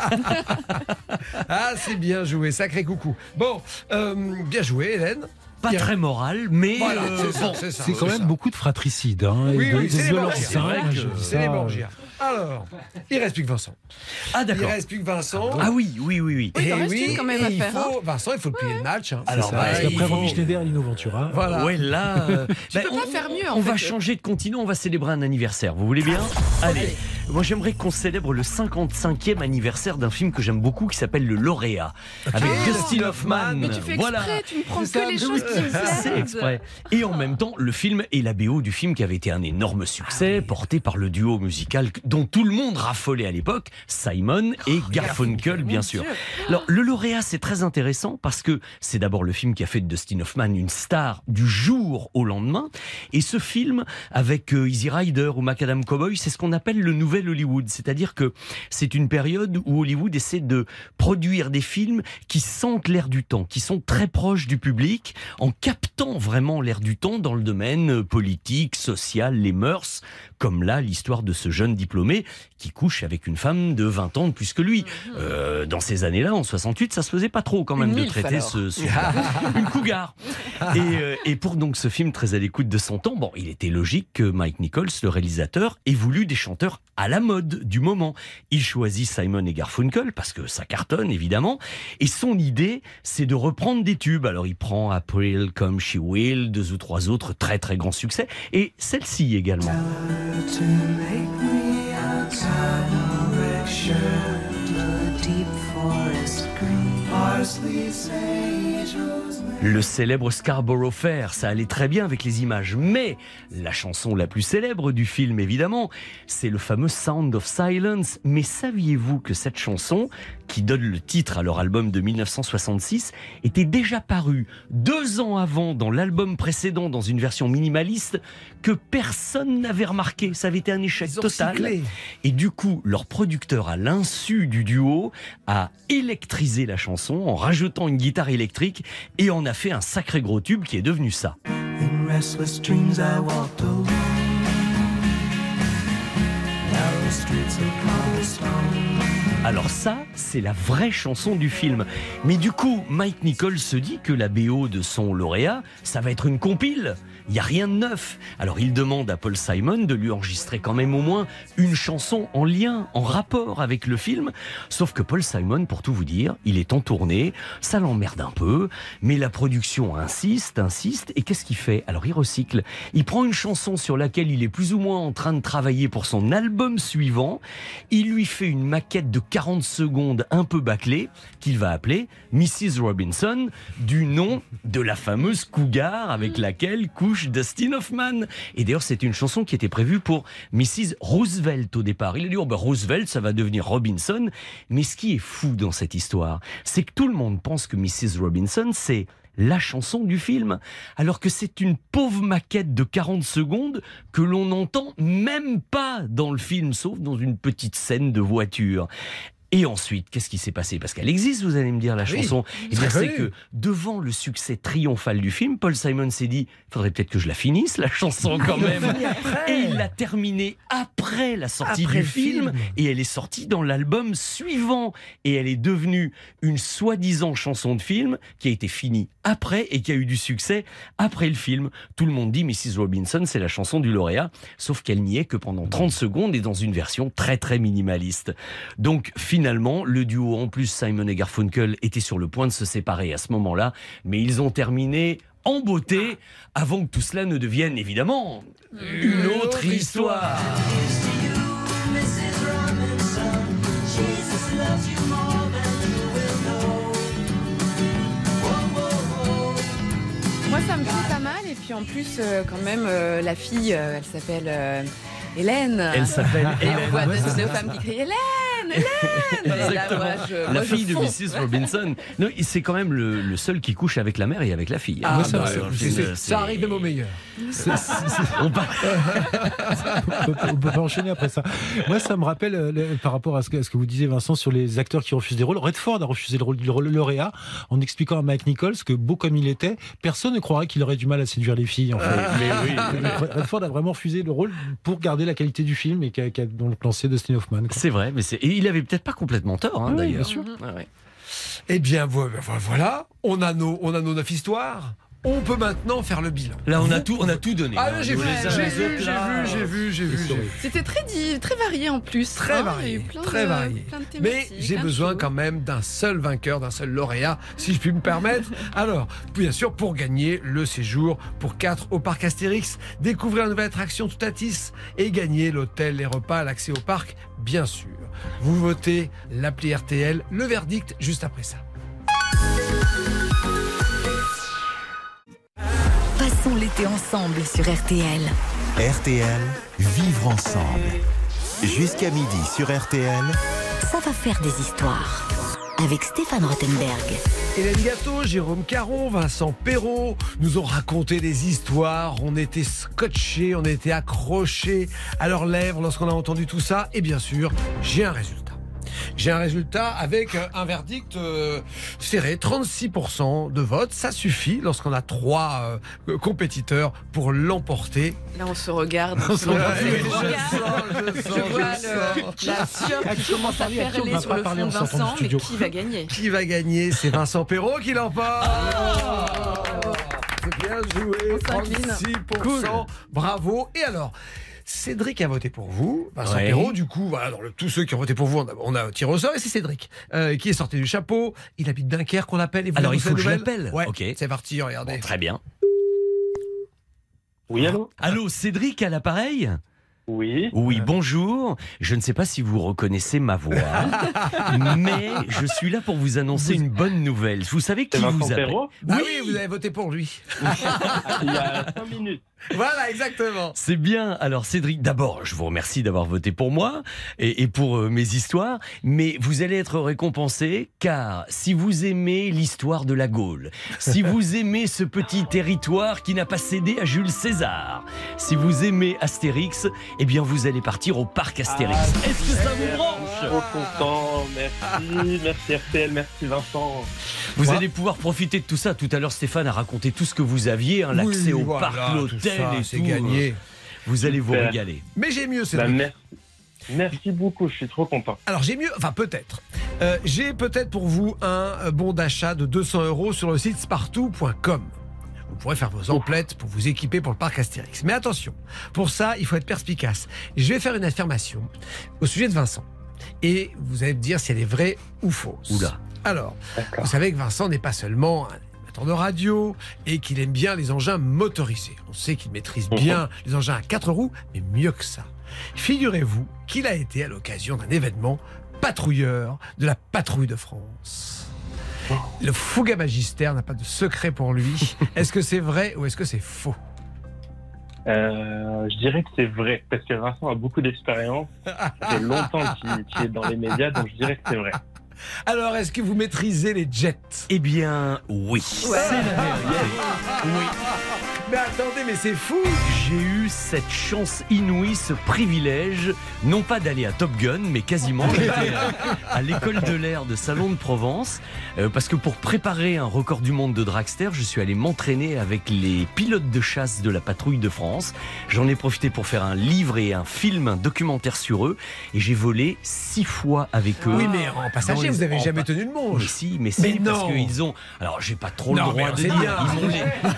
Ah, c'est bien joué, sacré coucou. Bon, euh, bien joué, Hélène. Pas Bien. très moral, mais Voilà, euh, c'est bon. quand même ça. beaucoup de fratricides. Hein, et Oui, de- oui, c'est les violence, Borgia. C'est vrai que je- C'est les Borgia. Alors, il reste plus que Vincent. Ah Il d'accord. reste plus que Vincent. Ah oui, oui, oui, oui. Oui, il Et reste une quand même et à il faire, faut, Vincent, il faut le plier le match. hein. Alors, bah, il qu'après faut- Romy Schneider Lino Ventura. Voilà. Ouais, là. euh, Tu bah, peux pas on- faire mieux, en On va changer de continent, on va célébrer un anniversaire. Vous voulez bien? Allez. Moi, j'aimerais qu'on célèbre le 55e anniversaire d'un film que j'aime beaucoup qui s'appelle Le Lauréat avec Ah, Dustin Hoffman. Mais tu fais exprès, voilà. tu ne prends que les choses qui me C'est exprès. Et en même temps, le film et la BO du film qui avait été un énorme succès, porté par le duo musical dont tout le monde raffolait à l'époque, Simon et Garfunkel, bien sûr. Alors, le lauréat, c'est très intéressant parce que c'est d'abord le film qui a fait de Dustin Hoffman une star du jour au lendemain. Et ce film, avec euh, Easy Rider ou Macadam Cowboy, c'est ce qu'on appelle le nouvel Hollywood. C'est-à-dire que c'est une période où Hollywood essaie de produire des films qui sentent l'air du temps, qui sont très proches du public, en captant vraiment l'air du temps dans le domaine politique, social, les mœurs, comme là l'histoire de ce jeune diplômé qui couche avec une femme de 20 ans de plus que lui. Euh, dans ces années-là, en 68, ça se faisait pas trop quand même Une de traiter alors. ce, ce- une cougar. Et, euh, et pour donc ce film très à l'écoute de son temps, bon, il était logique que Mike Nichols, le réalisateur, ait voulu des chanteurs à la mode du moment. Il choisit Simon et Garfunkel parce que ça cartonne évidemment. Et son idée, c'est de reprendre des tubes. Alors il prend April comme She Will, deux ou trois autres très très grands succès, et celle-ci également. Le célèbre Scarborough Fair, ça allait très bien avec les images, mais la chanson la plus célèbre du film, évidemment, c'est le fameux Sound of Silence. Mais saviez-vous que cette chanson, qui donne le titre à leur album de 1966, était déjà parue deux ans avant dans l'album précédent dans une version minimaliste que personne n'avait remarqué? Ça avait été un échec total. Et du coup, leur producteur, à l'insu du duo, a électrisé la chanson en rajoutant une guitare électrique et en a fait un sacré gros tube qui est devenu ça. Alors ça, c'est la vraie chanson du film. Mais du coup, Mike Nichols se dit que la BO de son lauréat, ça va être une compile. Il n'y a rien de neuf. Alors il demande à Paul Simon de lui enregistrer quand même au moins une chanson en lien, en rapport avec le film. Sauf que Paul Simon, pour tout vous dire, il est en tournée, ça l'emmerde un peu, mais la production insiste, insiste, et qu'est-ce qu'il fait? Alors il recycle. Il prend une chanson sur laquelle il est plus ou moins en train de travailler pour son album suivant, il lui fait une maquette de 40 secondes un peu bâclée, qu'il va appeler Mrs. Robinson, du nom de la fameuse cougar avec laquelle couche Dustin Hoffman. Et d'ailleurs, c'est une chanson qui était prévue pour Mrs. Roosevelt au départ. Il a dit, oh ben, Roosevelt, ça va devenir Robinson. Mais ce qui est fou dans cette histoire, c'est que tout le monde pense que Mrs. Robinson, c'est la chanson du film, alors que c'est une pauvre maquette de 40 secondes que l'on n'entend même pas dans le film, sauf dans une petite scène de voiture. Et ensuite, qu'est-ce qui s'est passé? Parce qu'elle existe, vous allez me dire, la Oui, chanson. Et bien, c'est que devant le succès triomphal du film, Paul Simon s'est dit, il faudrait peut-être que je la finisse, la chanson quand même. Et il l'a terminée après la sortie Après du film. et elle est sortie dans l'album suivant. Et elle est devenue une soi-disant chanson de film qui a été finie après et qui a eu du succès après le film. Tout le monde dit Mrs. Robinson, c'est la chanson du lauréat, sauf qu'elle n'y est que pendant 30 secondes et dans une version très très minimaliste. Donc finalement, le duo en plus Simon et Garfunkel était sur le point de se séparer à ce moment-là, mais ils ont terminé en beauté avant que tout cela ne devienne évidemment une autre histoire. Puis en plus, euh, quand même, euh, la fille, euh, elle s'appelle Hélène. Elle s'appelle Et on Hélène. voit deux, deux femmes qui crient Hélène, Hélène. Là, Exactement. moi, je- la fille de. Mrs. Robinson. Non, c'est quand même le, le seul qui couche avec la mère et avec la fille. Ah, ça, bah, c'est- ça arrive même au meilleur. On peut- on peut pas enchaîner après ça. Moi, ça me rappelle, euh, le- par rapport à ce, que, à ce que vous disiez, Vincent, sur les acteurs qui refusent des rôles. Redford a refusé le rôle du rôle lauréat en expliquant à Mike Nichols que, beau comme il était, personne ne croirait qu'il aurait du mal à séduire les filles. En fait. Mais oui. Redford a vraiment refusé le rôle pour garder la qualité du film et qu'a qu'a donc lancé Dustin Hoffman. quoi. C'est vrai, mais c'est... et il avait peut-être pas complètement tort, hein, Oui, d'ailleurs. bien sûr. Ouais, ouais. Eh bien, vo- vo- voilà, on a nos, on a nos neuf histoires. On peut maintenant faire le bilan. Là, on a tout, on a tout donné. Ah, j'ai vu, j'ai vu, j'ai vu, j'ai vu, j'ai vu, j'ai vu. C'était très, très varié en plus. Très hein, varié, eu plein très de- varié. Mais j'ai besoin quand même d'un seul vainqueur, d'un seul lauréat, si je puis me permettre. Alors, bien sûr, pour gagner le séjour pour 4 au parc Astérix, découvrir la nouvelle attraction Toutatis et gagner l'hôtel, les repas, l'accès au parc, bien sûr. Vous votez l'appli RTL, le verdict juste après ça. Passons l'été ensemble sur RTL. RTL, vivre ensemble. Jusqu'à midi sur RTL, Ça va faire des histoires. Avec Stéphane Rothenberg. Hélène Gâteau, Jérôme Caron, Vincent Perrault nous ont raconté des histoires. On était scotchés, on était accrochés à leurs lèvres lorsqu'on a entendu tout ça. Et bien sûr, j'ai un résultat. J'ai un résultat avec euh, un verdict euh, serré, 36% de vote. Ça suffit lorsqu'on a trois euh, compétiteurs pour l'emporter. Là, on se regarde. On on se se regarde. je sens, je sens, Je vois je le- sens. la sueur qui commence à perler sur le front de Vincent, mais studio. qui va gagner? Qui va gagner? C'est Vincent Perrault qui l'emporte. C'est bien joué. On s'incline. 36%. Bravo. Et alors? Cédric a voté pour vous, Vincent Ouais. Perrault. Du coup, voilà, dans le- tous ceux qui ont voté pour vous, on a, on a tiré au sort. Et c'est Cédric euh, qui est sorti du chapeau. Il habite Dunkerque, on l'appelle. et vous Alors, il faut que je l'appelle. Ouais. Ok. C'est parti, regardez. Bon, très bien. Oui, allô Allô, Cédric à l'appareil Oui. Oui, bonjour. Je ne sais pas si vous reconnaissez ma voix, mais je suis là pour vous annoncer une bonne nouvelle. Vous savez qui vous appelle Perrault Bah oui, vous avez voté pour lui. Il y a 5 minutes. Voilà, exactement. C'est bien. Alors Cédric, d'abord, je vous remercie d'avoir voté pour moi et, et pour euh, mes histoires, mais vous allez être récompensé car si vous aimez l'histoire de la Gaule, si vous aimez ce petit territoire qui n'a pas cédé à Jules César, si vous aimez Astérix, eh bien vous allez partir au parc Astérix. Ah, Est-ce que ça vous branche Trop content. Merci. Merci RTL. Merci Vincent. Vous Quoi allez pouvoir profiter de tout ça. Tout à l'heure, Stéphane a raconté tout ce que vous aviez, hein, l'accès Oui, au voilà, parc, tout l'hôtel ça, et c'est tout. gagné. Vous allez vous Super. régaler. Mais j'ai mieux, Bah, Cédric. merci. Merci beaucoup. Je suis trop content. Alors j'ai mieux, enfin peut-être. Euh, j'ai peut-être pour vous un euh, bon d'achat de 200 euros sur le site spartou.com. Vous pourrez faire vos emplettes pour vous équiper pour le parc Astérix. Mais attention, pour ça, il faut être perspicace. Je vais faire une affirmation au sujet de Vincent. Et vous allez me dire si elle est vraie ou fausse. Oula. Alors, vous savez que Vincent n'est pas seulement de radio et qu'il aime bien les engins motorisés. On sait qu'il maîtrise bien les engins à quatre roues, mais mieux que ça. Figurez-vous qu'il a été à l'occasion d'un événement patrouilleur de la patrouille de France. Le Fouga Magister n'a pas de secret pour lui. Est-ce que c'est vrai ou est-ce que c'est faux? Euh, je dirais que c'est vrai, parce que Vincent a beaucoup d'expérience. Ça fait longtemps qu'il qu'il est dans les médias, donc je dirais que c'est vrai. Alors, est-ce que vous maîtrisez les jets? Eh bien, oui. C'est la vérité. Oui. Mais attendez, mais c'est fou J'ai eu cette chance inouïe, ce privilège, non pas d'aller à Top Gun, mais quasiment. J'étais à- l'école de l'air de Salon de Provence, euh, parce que pour préparer un record du monde de dragster, je suis allé m'entraîner avec les pilotes de chasse de la patrouille de France. J'en ai profité pour faire un livre et un film, un documentaire sur eux, et j'ai volé six fois avec eux. Oui, mais en passager, les- vous avez en jamais tenu de Mais manche. si, mais si, Mais parce non. qu'ils ont. Alors, j'ai pas trop Non, le mais droit de dire.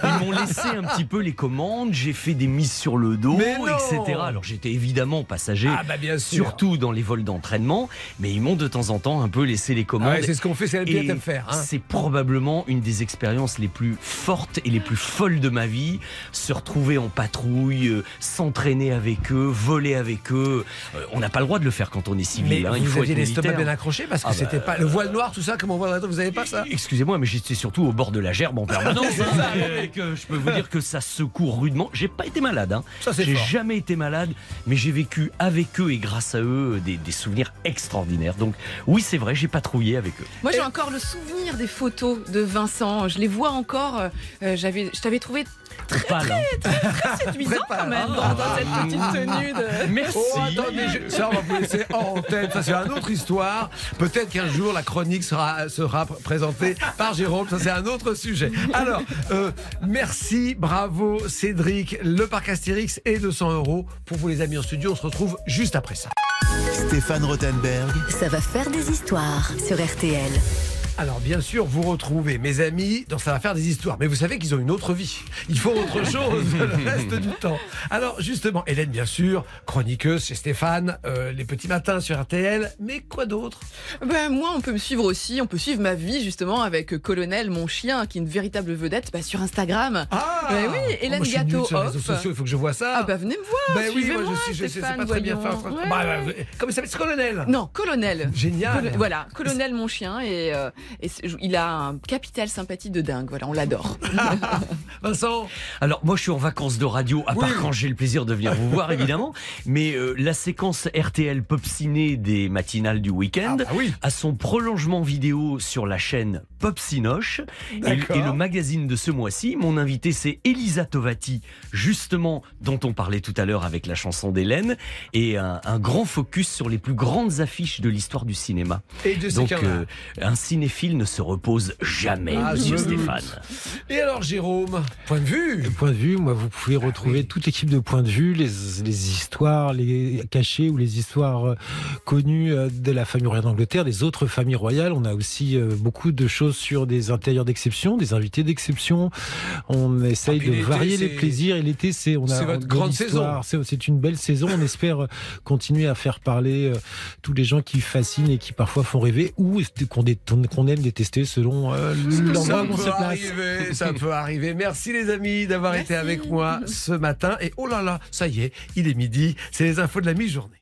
ils m'ont laissé un petit peu les commandes. J'ai fait des mises sur le dos, etc. Alors, j'étais évidemment passager. Ah bah bien sûr. Surtout dans les vols d'entraînement, mais ils m'ont de temps en temps un peu laissé les Ah commandes. ouais, c'est ce qu'on fait, c'est pilote Et à faire. hein. c'est probablement une des expériences les plus fortes et les plus folles de ma vie. Se retrouver en patrouille, euh, s'entraîner avec eux, voler avec eux. Euh, on n'a pas le droit de le faire quand on est civil. Mais hein, il vous faut aviez l'estomac bien accroché parce que Ah bah, c'était pas le voile noir, tout ça, comme on voit la- vous avez pas ça? Excusez-moi, mais j'étais surtout au bord de la gerbe en permanence. Hein, je peux vous dire que ça secoue rudement. J'ai pas été malade. Hein. J'ai jamais été malade, mais j'ai vécu avec eux et grâce à eux des, des souvenirs extraordinaires. Donc oui, c'est vrai, j'ai patrouillé avec eux. Moi, j'ai encore le souvenir des photos de Vincent. Je les vois encore. euh, euh, j'avais, je t'avais trouvé très, Pas là. très séduisant quand même dans, dans cette petite tenue de. Merci. Oh, attendez, je- ça, on va vous laisser en tête. Ça, c'est une autre histoire. Peut-être qu'un jour, la chronique sera, sera pr- présentée par Jérôme. Ça, c'est un autre sujet. Alors, euh, merci, bravo, Cédric. Le parc Astérix et 200 euros. Pour vous, les amis en studio, on se retrouve juste après ça. Stéphane Rothenberg, Ça va faire des histoires sur RTL. Alors bien sûr, vous retrouvez mes amis dans Ça va faire des histoires, mais vous savez qu'ils ont une autre vie. Ils font autre chose le reste du temps. Alors justement, Hélène bien sûr, chroniqueuse chez Stéphane, euh, les petits matins sur RTL, mais quoi d'autre? Ben, moi, on peut me suivre aussi. On peut suivre ma vie, justement, avec Colonel, mon chien, qui est une véritable vedette bah, sur Instagram. Ah Ben oui, Hélène Moi, suis nul Gâteau sur les off. réseaux sociaux, il faut que je vois ça. Ah, bah, venez me voir. Ben oui, moi je suis, je sais, c'est Stéphane, pas très bien fait. voyons. Bah, Ouais. bah, comment il s'appelle colonel Non, colonel. Génial. Voilà, colonel mon chien et, euh, et il a un capital sympathie de dingue. Voilà, on l'adore. Vincent Alors moi je suis en vacances de radio, à part Oui. quand j'ai le plaisir de venir vous voir évidemment, mais euh, la séquence RTL Pop Ciné des matinales du week-end Ah bah oui. a son prolongement vidéo sur la chaîne Pop Cinoche. Et, et le magazine de ce mois-ci, mon invité c'est Elisa Tovati, justement dont on parlait tout à l'heure avec la chanson d'Hélène, et un, un grand focus sur les plus grandes affiches de l'histoire du cinéma. Et de Donc euh, un cinéphile ne se repose jamais, Ah, monsieur. Stéphane. Et alors Jérôme, point de vue Le point de vue, moi, vous pouvez retrouver oui. toute l'équipe de point de vue, les, les histoires les cachées ou les histoires euh, connues euh, de la famille royale d'Angleterre, des autres familles royales. On a aussi euh, beaucoup de choses sur des intérieurs d'exception, des invités d'exception. On essaye puis de varier les plaisirs et l'été, c'est on a c'est votre de grande l'histoire. C'est c'est une belle saison. On espère euh, continuer à faire parler euh, tous les gens qui fascinent et qui parfois font rêver ou qu'on dé- aime détester selon euh, l'endroit Ça où on se peut place. arriver, ça peut arriver. Merci les amis d'avoir été avec moi ce matin. Et oh là là, ça y est, il est midi, c'est les infos de la mi-journée.